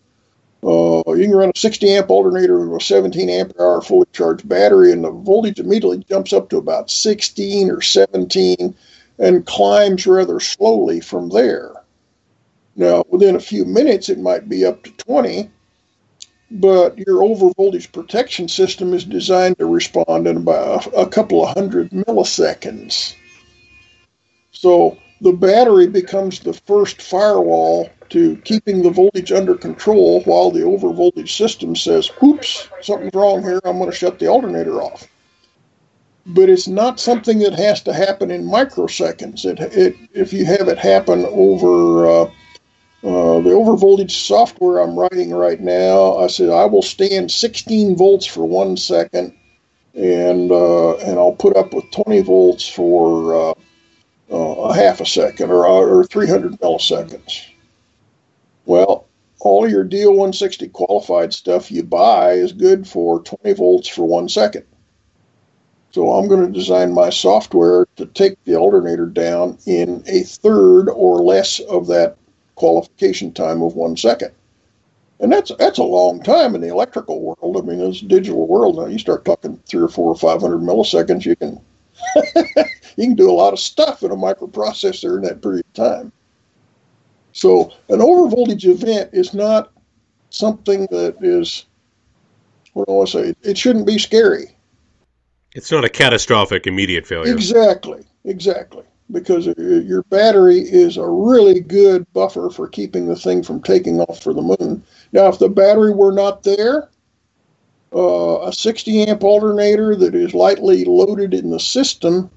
S2: Uh, you can run a 60 amp alternator with a 17 amp hour fully charged battery, and the voltage immediately jumps up to about 16 or 17 and climbs rather slowly from there. Now, within a few minutes, it might be up to 20, but your overvoltage protection system is designed to respond in about a couple of hundred milliseconds. So the battery becomes the first firewall to keeping the voltage under control while the overvoltage system says, oops, something's wrong here, I'm going to shut the alternator off. But it's not something that has to happen in microseconds. It, it, if you have it happen over uh, uh, the overvoltage software I'm writing right now, I said I will stand 16 volts for one second, and uh, and I'll put up with 20 volts for uh, uh a half a second or, or 300 milliseconds. Well, all your DO160 qualified stuff you buy is good for 20 volts for one second. So I'm going to design my software to take the alternator down in a third or less of that qualification time of one second. And that's that's a long time in the electrical world. I mean, this digital world now, you start talking three or four or five hundred milliseconds, you can you can do a lot of stuff in a microprocessor in that period of time. So an overvoltage event is not something that is what do I say? It shouldn't be scary.
S1: It's not a catastrophic immediate failure.
S2: Exactly, exactly because your battery is a really good buffer for keeping the thing from taking off for the moon. Now, if the battery were not there, uh, a 60 amp alternator that is lightly loaded in the system,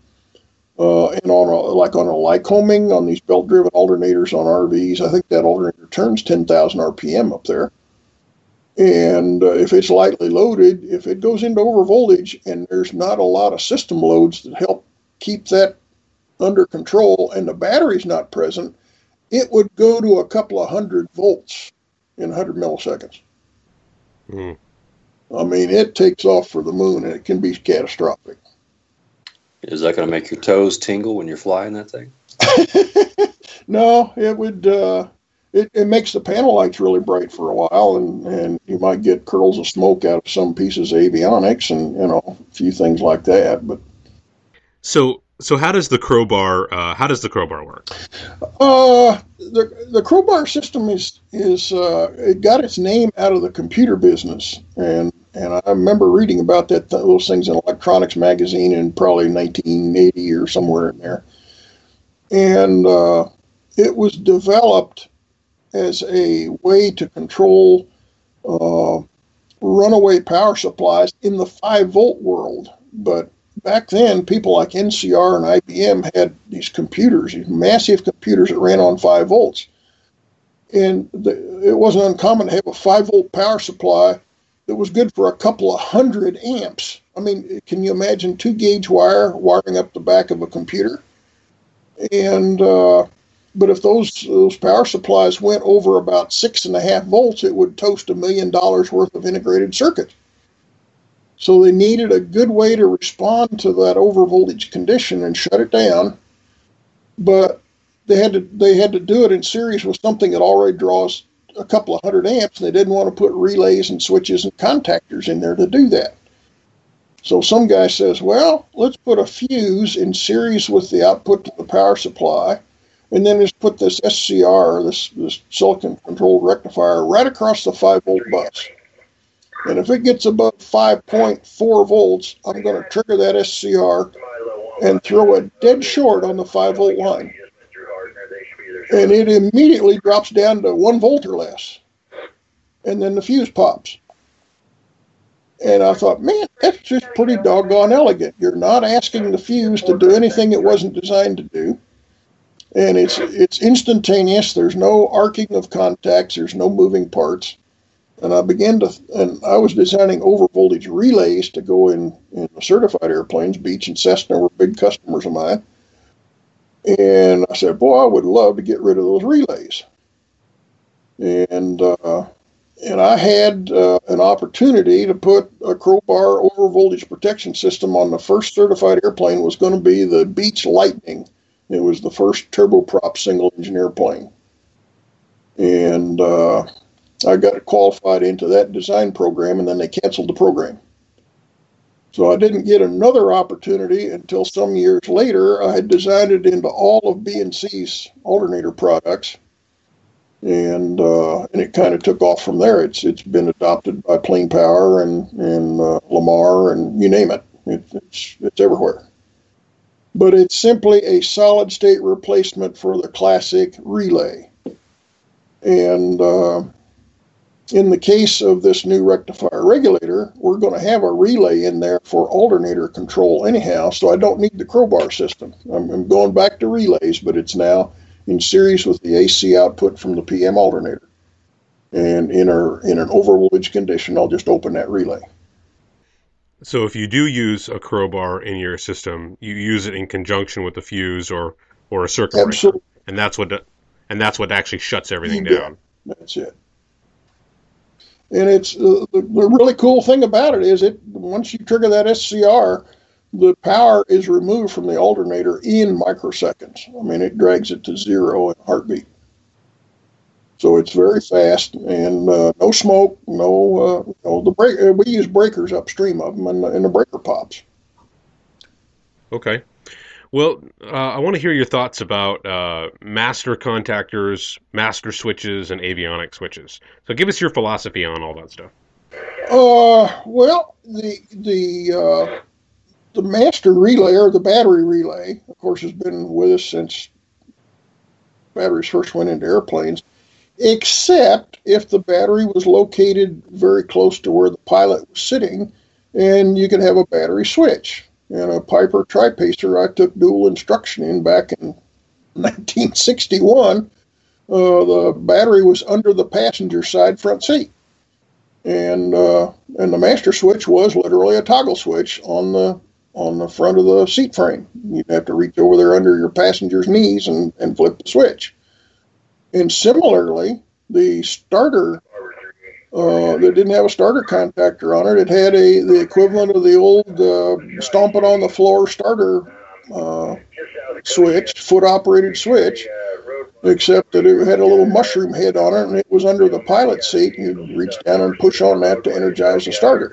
S2: uh, and on a, like on a Lycoming on these belt driven alternators on RVs, I think that alternator turns 10,000 RPM up there. And uh, if it's lightly loaded, if it goes into overvoltage and there's not a lot of system loads that help keep that under control and the battery's not present, it would go to a couple of hundred volts in 100 milliseconds. Mm. I mean, it takes off for the moon and it can be catastrophic.
S4: Is that going to make your toes tingle when you're flying that thing?
S2: no, it would. Uh, it, it makes the panel lights really bright for a while, and, and you might get curls of smoke out of some pieces of avionics and you know a few things like that. But
S1: so so how does the crowbar uh, how does the crowbar work?
S2: Uh, the the crowbar system is is uh, it got its name out of the computer business, and and I remember reading about that those things in Electronics magazine in probably 1980 or somewhere in there, and uh, it was developed as a way to control uh, runaway power supplies in the five volt world, but back then, people like NCR and IBM had these computers, these massive computers that ran on 5 volts. And the, it wasn't uncommon to have a 5 volt power supply that was good for a couple of hundred amps. I mean, can you imagine two gauge wire wiring up the back of a computer? And, uh, but if those those power supplies went over about six and a half volts, it would toast a million dollars worth of integrated circuit. So they needed a good way to respond to that overvoltage condition and shut it down. But they had to they had to do it in series with something that already draws a couple of hundred amps. And they didn't want to put relays and switches and contactors in there to do that. So some guy says, well, let's put a fuse in series with the output to the power supply, and then just put this SCR, this, this silicon controlled rectifier, right across the 5 volt bus. And if it gets above 5.4 volts, I'm going to trigger that SCR and throw it dead short on the 5 volt line. And it immediately drops down to 1 volt or less. And then the fuse pops. And I thought, man, that's just pretty doggone elegant. You're not asking the fuse to do anything it wasn't designed to do. And it's it's instantaneous. There's no arcing of contacts. There's no moving parts. And I began to, and I was designing over voltage relays to go in, in certified airplanes. Beech and Cessna were big customers of mine. And I said, boy, I would love to get rid of those relays. And uh, and I had uh, an opportunity to put a crowbar over voltage protection system on the first certified airplane was going to be the Beech Lightning. It was the first turboprop single engine airplane. And uh, I got it qualified into that design program, and then they canceled the program. So I didn't get another opportunity until some years later. I had designed it into all of B&C's alternator products and uh, and it kind of took off from there. It's it's been adopted by Plane Power and and uh, Lamar and you name it. it. It's it's everywhere. But it's simply a solid state replacement for the classic relay. And uh, in the case of this new rectifier regulator, we're going to have a relay in there for alternator control anyhow, so I don't need the crowbar system. I'm, I'm going back to relays, but it's now in series with the AC output from the PM alternator. And in, a, in an overvoltage condition, I'll just open that relay.
S1: So if you do use a crowbar in your system, you use it in conjunction with a fuse or, or a circuit
S2: Absolutely.
S1: breaker, and that's what and that's what actually shuts everything down.
S2: That's it. And it's uh, the, the really cool thing about it is it once you trigger that SCR, the power is removed from the alternator in microseconds. I mean, it drags it to zero in a heartbeat. So it's very fast and uh, no smoke, no, uh, know, the break. Uh, we use breakers upstream of them, and, and the breaker pops.
S1: Okay. Well, uh, I want to hear your thoughts about uh, master contactors, master switches, and avionic switches. So give us your philosophy on all that stuff.
S2: Uh, well, the the uh, the master relay or the battery relay, of course, has been with us since batteries first went into airplanes, except if the battery was located very close to where the pilot was sitting, and you could have a battery switch. And a Piper Tri-Pacer I took dual instruction in back in 1961. Uh, the battery was under the passenger side front seat and uh, and the master switch was literally a toggle switch on the on the front of the seat frame. You'd have to reach over there under your passenger's knees and, and flip the switch. And similarly, the starter uh, that didn't have a starter contactor on it, it had a the equivalent of the old uh, stomp it on the floor starter uh, switch, foot operated switch, except that it had a little mushroom head on it and it was under the pilot seat. And You'd reach down and push on that to energize the starter.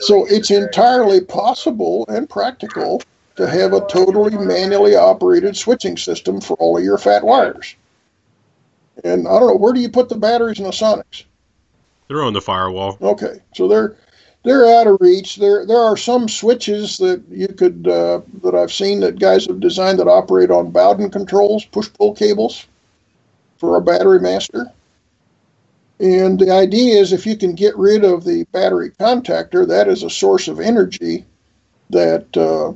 S2: So it's entirely possible and practical to have a totally manually operated switching system for all of your fat wires. And I don't know, where do you put the batteries in the Sonex?
S1: They're on the firewall.
S2: Okay, so they're they're out of reach. There there are some switches that you could uh, that I've seen that guys have designed that operate on Bowden controls, push pull cables for a battery master. And the idea is if you can get rid of the battery contactor, that is a source of energy that uh,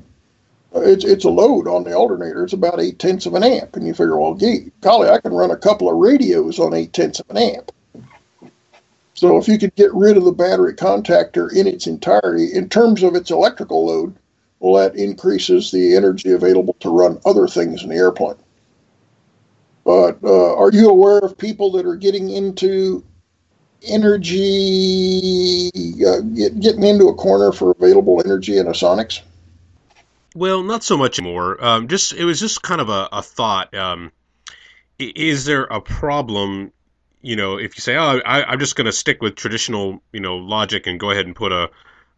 S2: it's, it's a load on the alternator. It's about eight tenths of an amp. And you figure, well, gee, golly, I can run a couple of radios on eight tenths of an amp. So if you could get rid of the battery contactor in its entirety, in terms of its electrical load, well, that increases the energy available to run other things in the airplane. But uh, are you aware of people that are getting into energy, uh, get, getting into a corner for available energy in a Sonex?
S1: Well, not so much more. Um, just it was just kind of a, a thought. Um, is there a problem? You know, if you say, "Oh, I, am just going to stick with traditional," you know, logic and go ahead and put a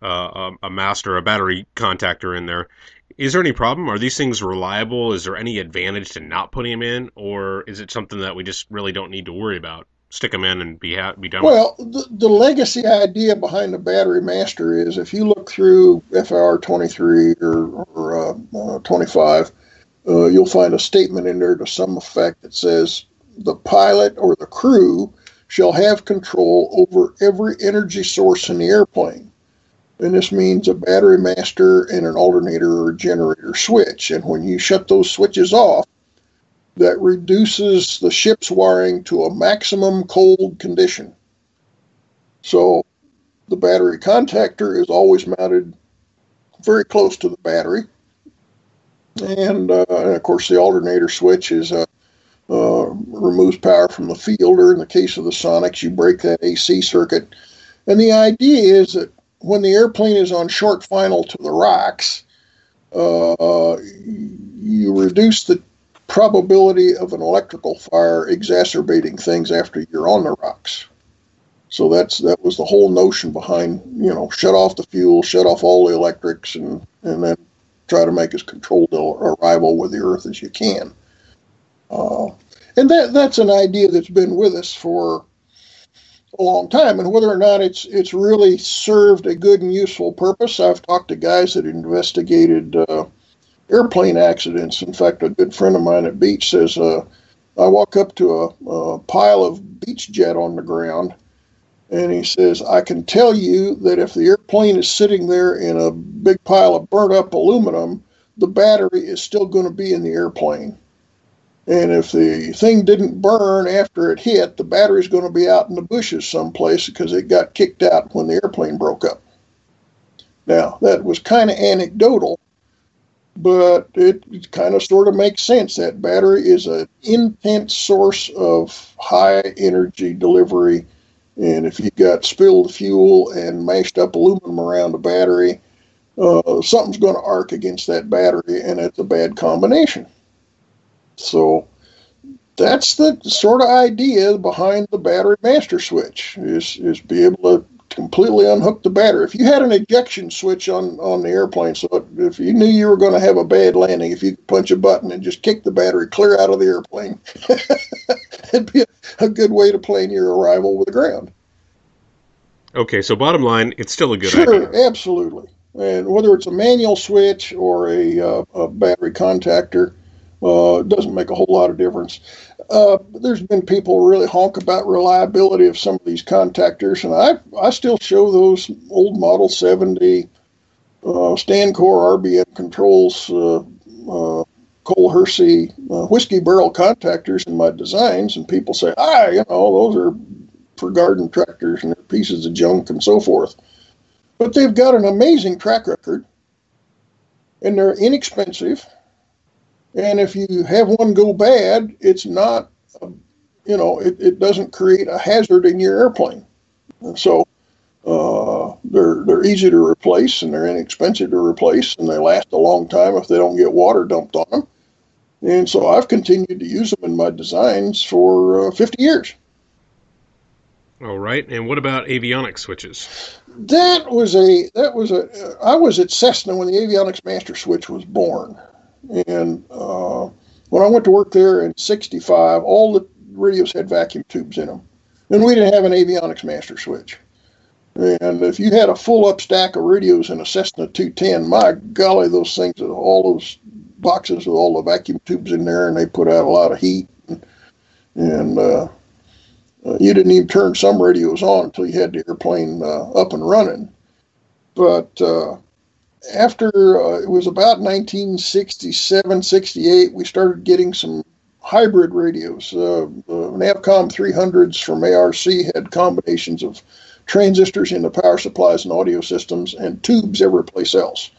S1: a, a master, a battery contactor in there. Is there any problem? Are these things reliable? Is there any advantage to not putting them in, or is it something that we just really don't need to worry about? stick them in and be ha- be done.
S2: Well, the, the legacy idea behind the Battery Master is if you look through FR 23 or, or uh, uh, 25, uh, you'll find a statement in there to some effect that says the pilot or the crew shall have control over every energy source in the airplane. And this means a battery master and an alternator or generator switch. And when you shut those switches off, that reduces the ship's wiring to a maximum cold condition. So the battery contactor is always mounted very close to the battery. And, uh, of course, the alternator switch is uh, removes power from the field, or in the case of the Sonex, you break that AC circuit. And the idea is that when the airplane is on short final to the rocks, uh, you reduce the probability of an electrical fire exacerbating things after you're on the rocks. So that's that was the whole notion behind you know shut off the fuel, shut off all the electrics, and and then try to make as controlled arrival with the Earth as you can. Uh, and that that's an idea that's been with us for a long time. And whether or not it's it's really served a good and useful purpose, I've talked to guys that investigated uh, airplane accidents. In fact, a good friend of mine at Beech says, uh, I walk up to a, a pile of Beechjet on the ground, and he says, I can tell you that if the airplane is sitting there in a big pile of burnt up aluminum, the battery is still going to be in the airplane. And if the thing didn't burn after it hit, the battery's going to be out in the bushes someplace because it got kicked out when the airplane broke up. Now, that was kind of anecdotal, but it kind of sort of makes sense. That battery is an intense source of high energy delivery. And if you've got spilled fuel and mashed up aluminum around the battery, uh, something's going to arc against that battery, and it's a bad combination. So that's the sort of idea behind the battery master switch is is be able to completely unhook the battery. If you had an ejection switch on on the airplane, so if you knew you were going to have a bad landing, if you could punch a button and just kick the battery clear out of the airplane, it'd be a, a, good way to plan your arrival with the ground.
S1: Okay, so bottom line, it's still a good
S2: sure,
S1: idea.
S2: Sure, absolutely. And whether it's a manual switch or a, uh, a battery contactor, uh, it doesn't make a whole lot of difference. Uh, there's been people really honk about reliability of some of these contactors, and I I still show those old Model 70 uh, Stancor RBM controls, uh, uh, Cole Hersee uh, whiskey barrel contactors in my designs, and people say, ah, you know, those are for garden tractors and they're pieces of junk and so forth. But they've got an amazing track record, and they're inexpensive and if you have one go bad, it's not, you know, it, it doesn't create a hazard in your airplane. And so uh, they're they're easy to replace and they're inexpensive to replace and they last a long time if they don't get water dumped on them. And so I've continued to use them in my designs for uh, 50 years.
S1: All right. And what about avionics switches?
S2: That was a that was a I was at Cessna when the avionics master switch was born. And uh, when I went to work there in '65, all the radios had vacuum tubes in them, and we didn't have an avionics master switch. And if you had a full up stack of radios in a Cessna 210, my golly, those things, all those boxes with all the vacuum tubes in there, and they put out a lot of heat. And, and uh, uh, you didn't even turn some radios on until you had the airplane uh, up and running. But uh, after uh, it was about 1967, 68, we started getting some hybrid radios. Uh, uh, Navcom 300s from ARC had combinations of transistors in the power supplies and audio systems and tubes everyplace else.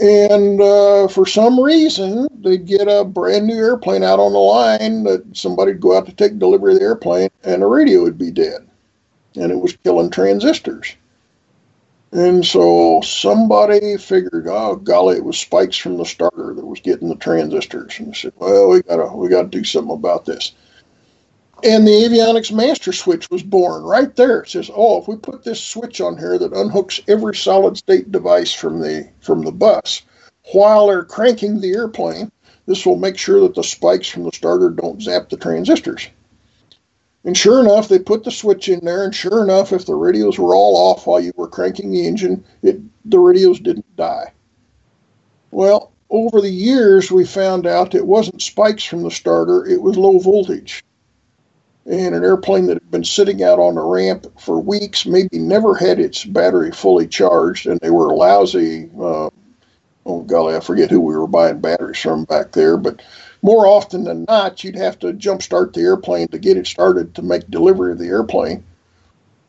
S2: And uh, for some reason, they'd get a brand new airplane out on the line that somebody'd go out to take delivery of the airplane and the radio would be dead. And it was killing transistors. And so somebody figured, oh golly, it was spikes from the starter that was getting the transistors. And they said, well, we gotta we gotta do something about this. And the avionics master switch was born right there. It says, oh, if we put this switch on here that unhooks every solid state device from the from the bus while they're cranking the airplane, this will make sure that the spikes from the starter don't zap the transistors. And sure enough, they put the switch in there, and sure enough, if the radios were all off while you were cranking the engine, it, the radios didn't die. Well, over the years, we found out it wasn't spikes from the starter, it was low voltage. And an airplane that had been sitting out on a ramp for weeks, maybe never had its battery fully charged, and they were lousy. Uh, oh, golly, I forget who we were buying batteries from back there, but more often than not, you'd have to jumpstart the airplane to get it started to make delivery of the airplane.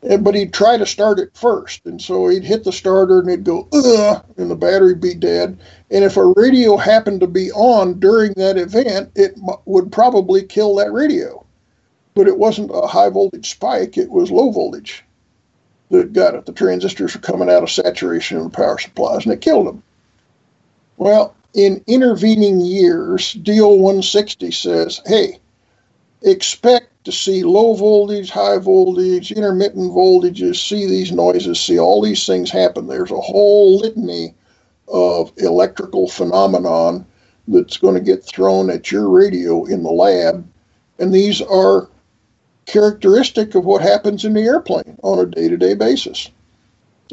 S2: And, but he'd try to start it first. And so he'd hit the starter and it'd go, ugh, and the battery would be dead. And if a radio happened to be on during that event, it m- would probably kill that radio. But it wasn't a high voltage spike, it was low voltage that got it. The transistors were coming out of saturation in the power supplies and it killed them. Well, in intervening years, DO 160 says, hey, expect to see low voltage, high voltage, intermittent voltages, see these noises, see all these things happen. There's a whole litany of electrical phenomenon that's going to get thrown at your radio in the lab. And these are characteristic of what happens in the airplane on a day to day basis.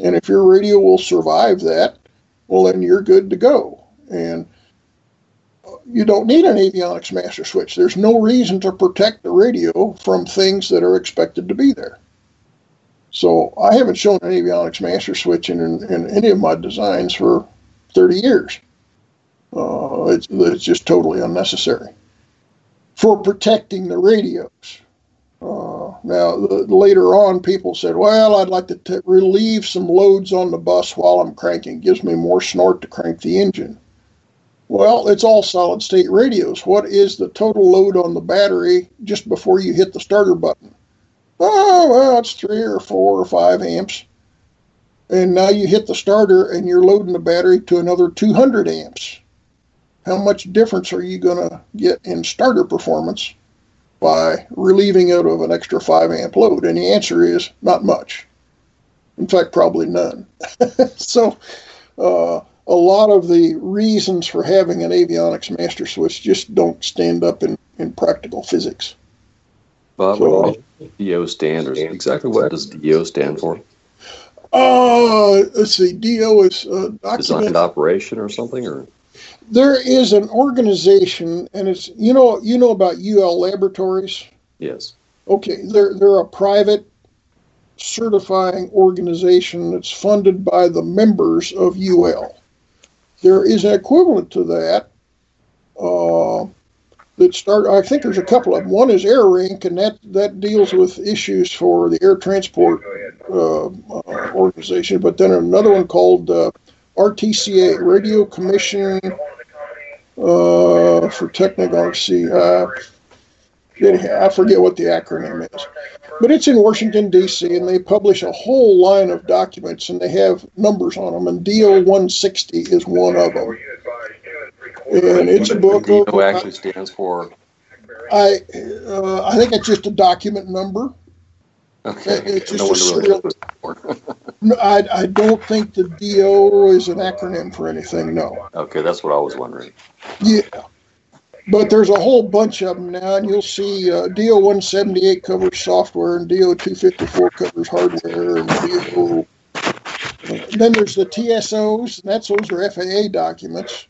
S2: And if your radio will survive that, well, then you're good to go. And you don't need an avionics master switch. There's no reason to protect the radio from things that are expected to be there. So I haven't shown an avionics master switch in, in, in any of my designs for 30 years. Uh, it's, it's just totally unnecessary for protecting the radios. Uh, now, the, later on, people said, well, I'd like to t- relieve some loads on the bus while I'm cranking. It gives me more snort to crank the engine. Well, it's all solid state radios. What is the total load on the battery just before you hit the starter button? Oh, well, it's three or four or five amps. And now you hit the starter and you're loading the battery to another 200 amps. How much difference are you going to get in starter performance by relieving it of an extra 5 amp load? And the answer is not much. In fact, probably none. so, uh, a lot of the reasons for having an avionics master switch just don't stand up in, in practical physics.
S4: Bob, so, DO standards. Exactly what does DO stand for?
S2: Uh, let's see. DO is uh,
S4: designed operation or something, or
S2: there is an organization, and it's you know you know about UL Laboratories.
S4: Yes.
S2: Okay, they're they're a private certifying organization that's funded by the members of UL there is an equivalent to that uh, that start. I think there's a couple of them. One is ARINC, and that that deals with issues for the air transport uh, uh, organization. But then another one called uh, RTCA, Radio Commission uh, for Technical. See, uh, I forget what the acronym is. But it's in Washington, D.C., and they publish a whole line of documents, and they have numbers on them, and DO 160 is one of them. And it's a book.
S4: DO actually stands for?
S2: I, uh, I think it's just a document number.
S4: Okay.
S2: It's just no a serial. no, I, I don't think the DO is an acronym for anything, no.
S4: Okay, that's what I was wondering.
S2: Yeah. But there's a whole bunch of them now, and you'll see uh, DO 178 covers software, and DO 254 covers hardware, and DO. then there's the TSOs, and that's those are FAA documents,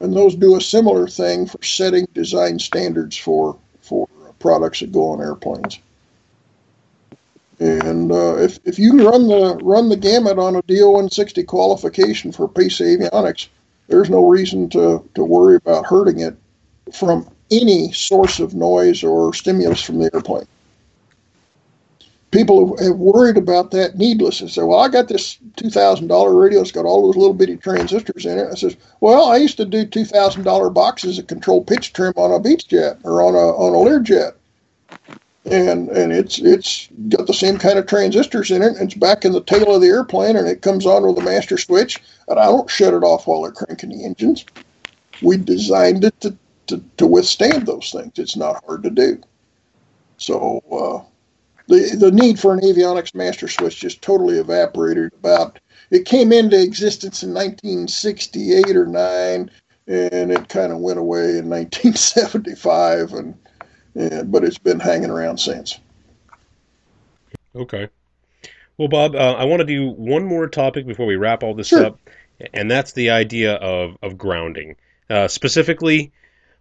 S2: and those do a similar thing for setting design standards for for products that go on airplanes. And uh, if if you run the run the gamut on a DO 160 qualification for Pace Avionics, there's no reason to to worry about hurting it from any source of noise or stimulus from the airplane. People have worried about that needlessly. Say, well, I got this $2,000 radio. It's got all those little bitty transistors in it. I says, well, I used to do $2,000 boxes that control pitch trim on a Beechjet or on a on a Learjet, and and it's it's got the same kind of transistors in it. It's back in the tail of the airplane, and it comes on with a master switch. And I don't shut it off while they're cranking the engines. We designed it to to, to withstand those things. It's not hard to do. So uh, the the need for an avionics master switch just totally evaporated. About it came into existence in 1968 or nine, and it kind of went away in 1975, and and, but it's been hanging around since.
S1: Okay. Well, Bob, uh, I want to do one more topic before we wrap all this
S2: Sure.
S1: up, and that's the idea of, of grounding. Uh, specifically,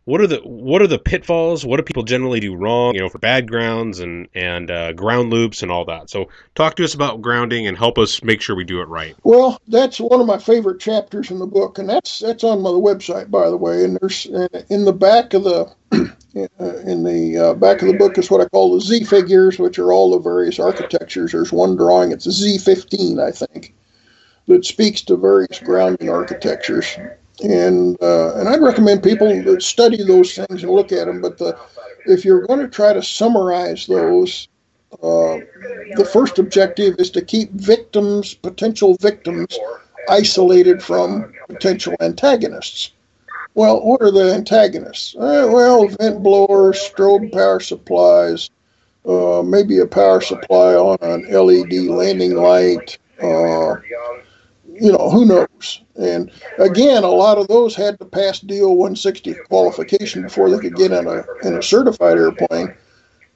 S1: what are the what are the pitfalls? What do people generally do wrong? You know, for bad grounds and and uh, ground loops and all that. So, talk to us about grounding and help us make sure we do it right.
S2: Well, that's one of my favorite chapters in the book, and that's that's on my website, by the way. And there's uh, in the back of the uh, in the uh, back of the book is what I call the Z figures, which are all the various architectures. There's one drawing; it's a Z15, I think, that speaks to various grounding architectures. And uh, and I'd recommend people study those things and look at them. But the, if you're going to try to summarize those, uh, the first objective is to keep victims, potential victims, isolated from potential antagonists. Well, what are the antagonists? Uh, well, vent blowers, strobe power supplies, uh, maybe a power supply on an LED landing light. Uh, you know, who knows? And again, a lot of those had to pass DO 160 qualification before they could get in a in a certified airplane.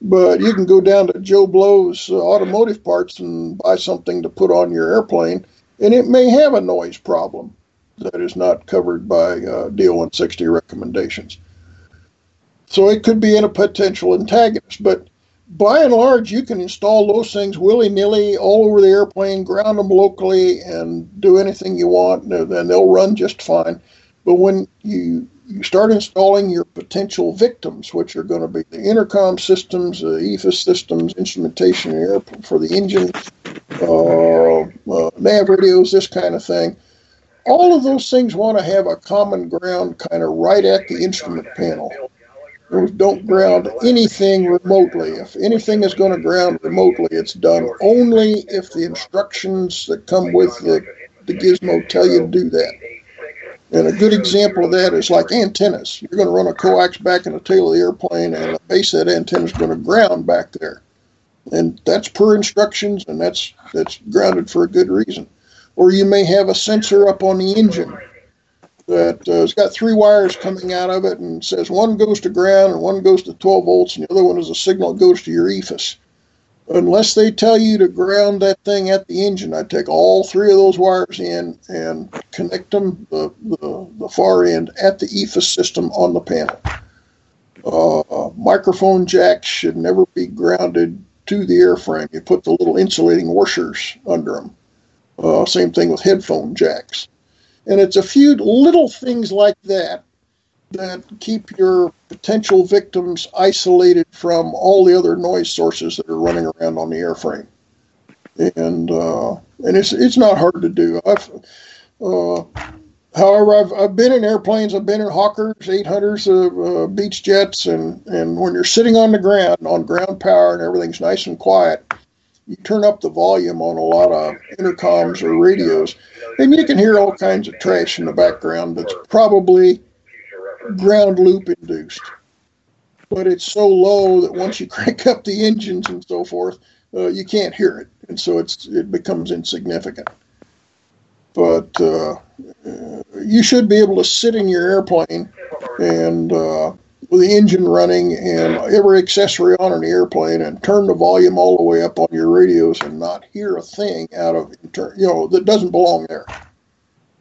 S2: But you can go down to Joe Blow's uh, automotive parts and buy something to put on your airplane, and it may have a noise problem that is not covered by uh, DO 160 recommendations. So it could be in a potential antagonist, but by and large, you can install those things willy nilly all over the airplane, ground them locally, and do anything you want, and they'll run just fine. But when you you start installing your potential victims, which are going to be the intercom systems, the EFIS systems, instrumentation for the engine, uh, uh, nav radios, this kind of thing. All of those things want to have a common ground kind of right at the instrument panel. Don't ground anything remotely. If anything is going to ground remotely, it's done only if the instructions that come with the, the gizmo tell you to do that. And a good example of that is like antennas. You're going to run a coax back in the tail of the airplane, and the base that antenna is going to ground back there. And that's per instructions, and that's that's grounded for a good reason. Or you may have a sensor up on the engine that uh, has got three wires coming out of it and says one goes to ground and one goes to 12 volts, and the other one is a signal that goes to your EFIS unless they tell you to ground that thing at the engine, I take all three of those wires in and connect them the, the, the far end at the EFIS system on the panel. Uh, microphone jacks should never be grounded to the airframe. You put the little insulating washers under them. Uh, same thing with headphone jacks. And it's a few little things like that that keep your potential victims isolated from all the other noise sources that are running around on the airframe. And uh, and it's it's not hard to do. I've uh, however I've I've been in airplanes. I've been in Hawkers, 800s, uh, Beechjets, and and when you're sitting on the ground on ground power and everything's nice and quiet, you turn up the volume on a lot of intercoms or radios, and you can hear all kinds of trash in the background that's probably ground loop induced. But it's so low that once you crank up the engines and so forth, uh, you can't hear it, and so it's it becomes insignificant. But uh, uh, you should be able to sit in your airplane and uh, with the engine running and every accessory on an airplane and turn the volume all the way up on your radios and not hear a thing out of you know that doesn't belong there.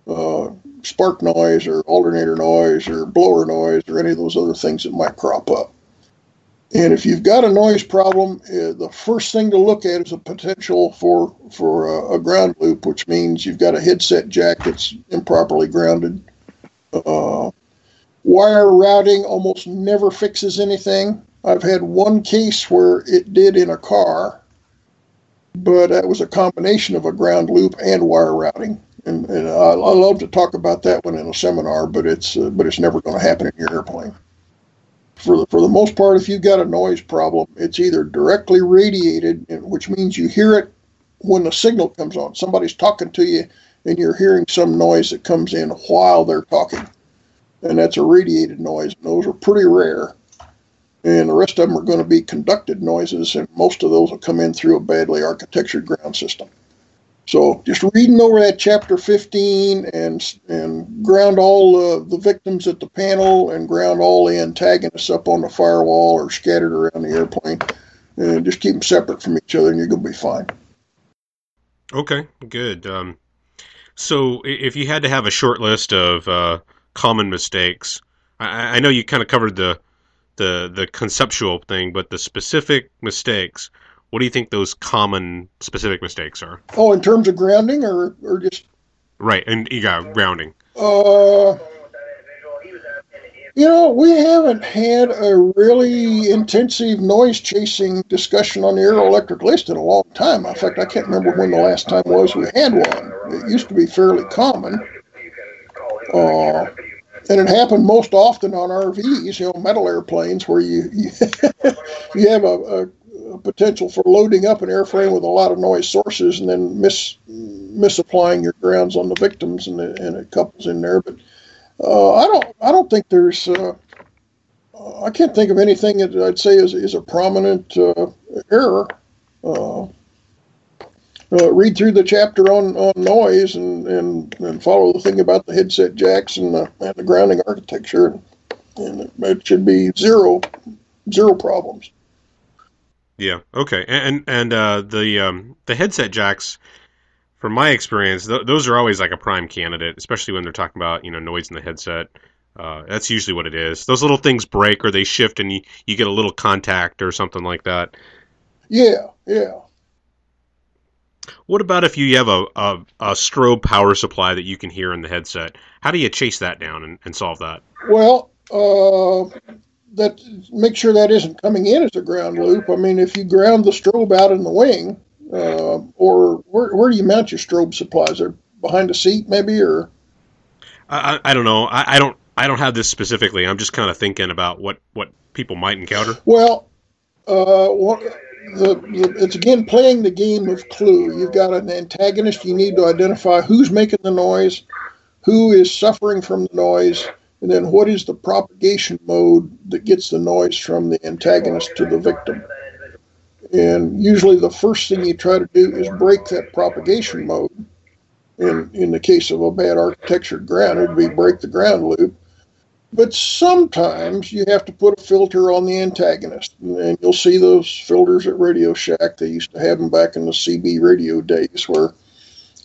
S2: Uh, spark noise or alternator noise or blower noise or any of those other things that might crop up. And if you've got a noise problem, uh, the first thing to look at is a potential for for a, a ground loop, which means you've got a headset jack that's improperly grounded. Uh, wire routing almost never fixes anything. I've had one case where it did in a car, but that was a combination of a ground loop and wire routing and, and I, I love to talk about that one in a seminar, but it's uh, but it's never going to happen in your airplane. For the, for the most part, if you've got a noise problem, it's either directly radiated, which means you hear it when the signal comes on. Somebody's talking to you, and you're hearing some noise that comes in while they're talking, and that's a radiated noise. Those are pretty rare. And the rest of them are going to be conducted noises, and most of those will come in through a badly architectured ground system. So just reading over that chapter 15 and and ground all uh, the victims at the panel and ground all the antagonists up on the firewall or scattered around the airplane, and just keep them separate from each other, and you're gonna be fine.
S1: Okay, good. Um, so if you had to have a short list of uh, common mistakes, I, I know you kind of covered the the the conceptual thing, but the specific mistakes. What do you think those common specific mistakes are?
S2: Oh, in terms of grounding, or or just
S1: right, and yeah, grounding.
S2: Uh, you know, we haven't had a really intensive noise chasing discussion on the aeroelectric list in a long time. In fact, I can't remember when the last time was we had one. It used to be fairly common. Uh, and it happened most often on RVs, you know, metal airplanes, where you you, you have a, a, potential for loading up an airframe with a lot of noise sources and then mis misapplying your grounds on the victims, and, and it couples in there. But uh, I don't I don't think there's uh, I can't think of anything that I'd say is is a prominent uh, error. Uh, read through the chapter on, on noise and, and, and follow the thing about the headset jacks and the, and the grounding architecture, and, and it should be zero zero problems.
S1: Yeah. Okay. And and uh, the um, the headset jacks, from my experience, th- those are always like a prime candidate, especially when they're talking about you know noise in the headset. Uh, that's usually what it is. Those little things break or they shift, and you, you get a little contact or something like that.
S2: Yeah. Yeah.
S1: What about if you have a, a, a, strobe power supply that you can hear in the headset? How do you chase that down and, and solve that?
S2: Well, uh, that make sure that isn't coming in as a ground loop. I mean, if you ground the strobe out in the wing, uh, or where, where do you mount your strobe supplies? Are behind a seat, maybe, or?
S1: I, I don't know. I, I don't. I don't have this specifically. I'm just kind of thinking about what what people might encounter.
S2: Well, uh, the, the, it's again playing the game of clue. You've got an antagonist. You need to identify who's making the noise, who is suffering from the noise, and then what is the propagation mode that gets the noise from the antagonist to the victim. And usually, the first thing you try to do is break that propagation mode. In in the case of a bad architecture ground, it would be break the ground loop. But sometimes you have to put a filter on the antagonist, and you'll see those filters at Radio Shack. They used to have them back in the CB radio days, where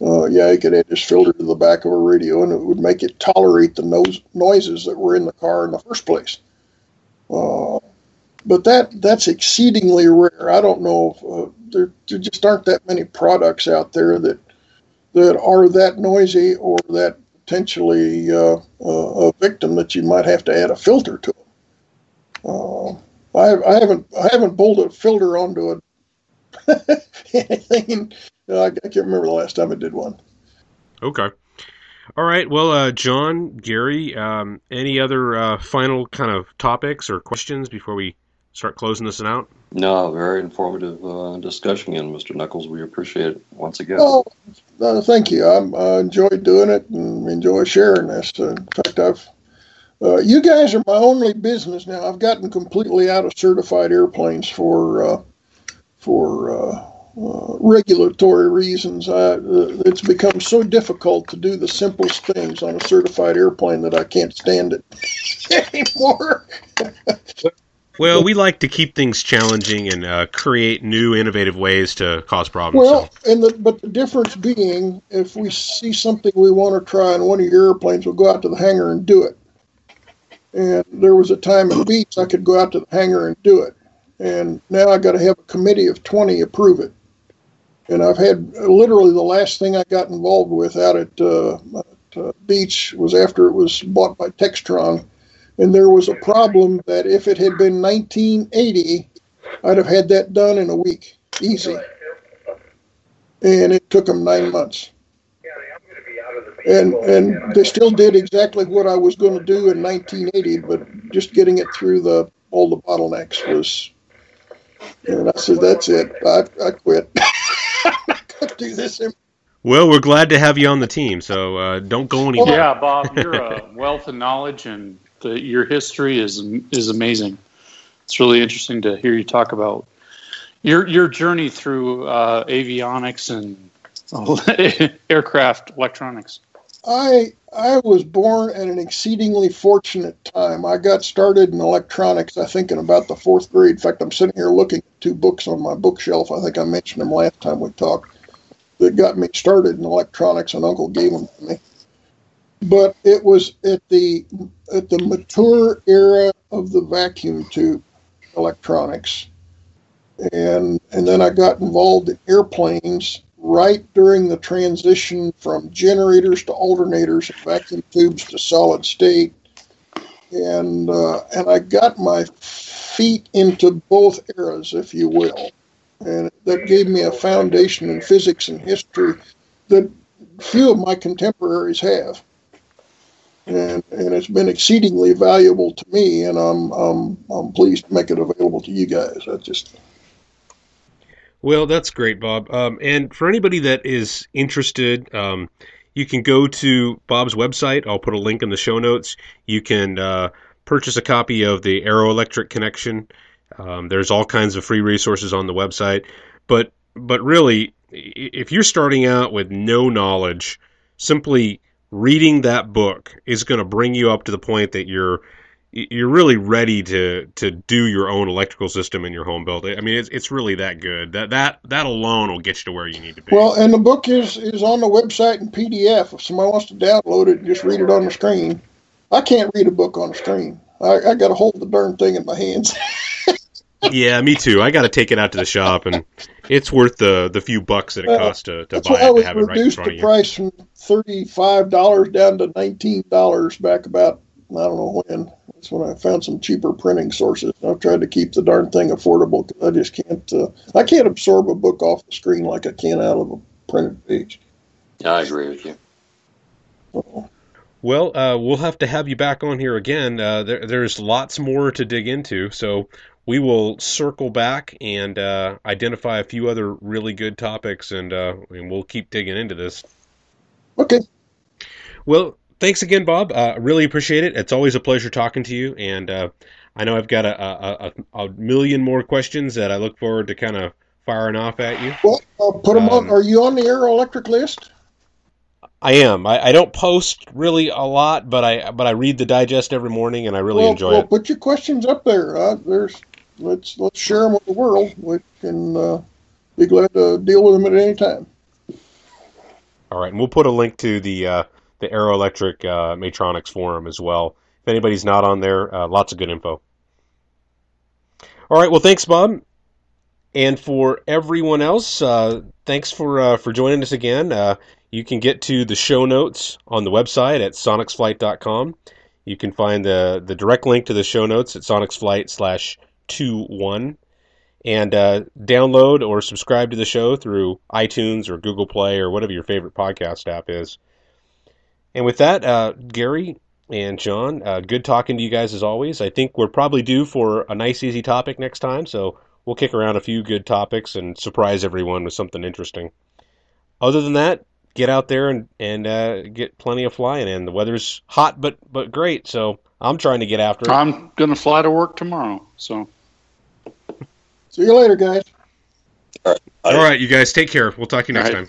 S2: uh, yeah, you could add this filter to the back of a radio, and it would make it tolerate the nose, noises that were in the car in the first place. Uh, but that that's exceedingly rare. I don't know if uh, there, there just aren't that many products out there that that are that noisy or that potentially uh, uh, a victim that you might have to add a filter to. Uh, I, I, haven't I haven't pulled a filter onto it anything. I, I, can't remember the last time I did one.
S1: Okay. All right. Well, uh, John, Gary, um, any other uh, final kind of topics or questions before we start closing this out?
S4: No, very informative uh, discussion again, Mr. Nuckolls. We appreciate it once again.
S2: Oh, uh, thank you. I uh, enjoyed doing it and enjoy sharing this. Uh, in fact, I've uh, you guys are my only business now. I've gotten completely out of certified airplanes for uh, for regulatory reasons. I, it's become so difficult to do the simplest things on a certified airplane that I can't stand it anymore.
S1: Well, we like to keep things challenging and uh, create new, innovative ways to cause problems.
S2: Well, so. and the, but the difference being, if we see something we want to try in one of your airplanes, we'll go out to the hangar and do it. And there was a time at Beech I could go out to the hangar and do it, and now I got to have a committee of twenty approve it. And I've had literally the last thing I got involved with out at, uh, at uh, Beech was after it was bought by Textron and there was a problem that if it had been 1980, I'd have had that done in a week, easy. And it took them nine months. And and they still did exactly what I was going to do in 1980, but just getting it through the all the bottlenecks was. And I said, "That's it. I, I quit. I'm not do this anymore."
S1: Well, we're glad to have you on the team, so uh, don't go anywhere.
S3: Yeah, Bob, you're a wealth of knowledge and your history is is amazing. It's really interesting to hear you talk about your your journey through uh, avionics and aircraft electronics?
S2: I I was born at an exceedingly fortunate time. I got started in electronics, I think, in about the fourth grade. In fact, I'm sitting here looking at two books on my bookshelf. I think I mentioned them last time we talked. That got me started in electronics, and Uncle gave them to me. But it was at the at the mature era of the vacuum tube electronics, and and then I got involved in airplanes right during the transition from generators to alternators, vacuum tubes to solid state, and uh, and I got my feet into both eras, if you will, and that gave me a foundation in physics and history that few of my contemporaries have. And, and it's been exceedingly valuable to me, and I'm, I'm I'm pleased to make it available to you guys. I just
S1: well, that's great, Bob. Um, and for anybody that is interested, um, you can go to Bob's website. I'll put a link in the show notes. You can uh, purchase a copy of the Aeroelectric Connection. Um, there's all kinds of free resources on the website. But but really, if you're starting out with no knowledge, simply reading that book is going to bring you up to the point that you're you're really ready to to do your own electrical system in your home build. I mean, it's it's really that good. That that that alone will get you to where you need to be.
S2: Well, and the book is is on the website in PDF. If somebody wants to download it, just read it on the screen. I can't read a book on the screen. I, I got to hold the darn thing in my hands.
S1: yeah, me too. I got to take it out to the shop, and it's worth the the few bucks that it uh, costs to, to buy it.
S2: I have reduced right in the price from thirty five dollars down to nineteen dollars back about I don't know when. That's when I found some cheaper printing sources. I've tried to keep the darn thing affordable because I just can't. Uh, I can't absorb a book off the screen like I can out of a printed page.
S4: Yeah, I agree with you.
S1: well, uh, we'll have to have you back on here again. Uh, there, there's lots more to dig into, so we will circle back and uh, identify a few other really good topics, and, uh, and we'll keep digging into this.
S2: Okay.
S1: Well, thanks again, Bob. Uh, really appreciate it. It's always a pleasure talking to you, and uh, I know I've got a, a, a, million more questions that I look forward to kind of firing off at you.
S2: Well, I'll put them um, on. Are you on the Aeroelectric list?
S1: I am. I, I, don't post really a lot, but I but I read the digest every morning, and I really
S2: well,
S1: enjoy
S2: well,
S1: it.
S2: Put your questions up there. Uh, there's let's let's share them with the world. We can uh, be glad to deal with them at any time.
S1: All right, and we'll put a link to the uh, the Aeroelectric uh, Matronics forum as well. If anybody's not on there, uh, lots of good info. All right, well, thanks, Bob. And for everyone else, uh, thanks for uh, for joining us again. Uh, you can get to the show notes on the website at sonexflight.com. You can find the, the direct link to the show notes at sonicsflight slash 21 and uh, download or subscribe to the show through iTunes or Google Play or whatever your favorite podcast app is. And with that, uh, Gary and John, uh, good talking to you guys as always. I think we're probably due for a nice, easy topic next time, so we'll kick around a few good topics and surprise everyone with something interesting. Other than that, get out there and and uh, get plenty of flying in. The weather's hot but but great, so I'm trying to get after it.
S3: I'm gonna fly to work tomorrow, so.
S2: See you later, guys.
S1: All right, All right you guys take care. We'll talk to you next right. time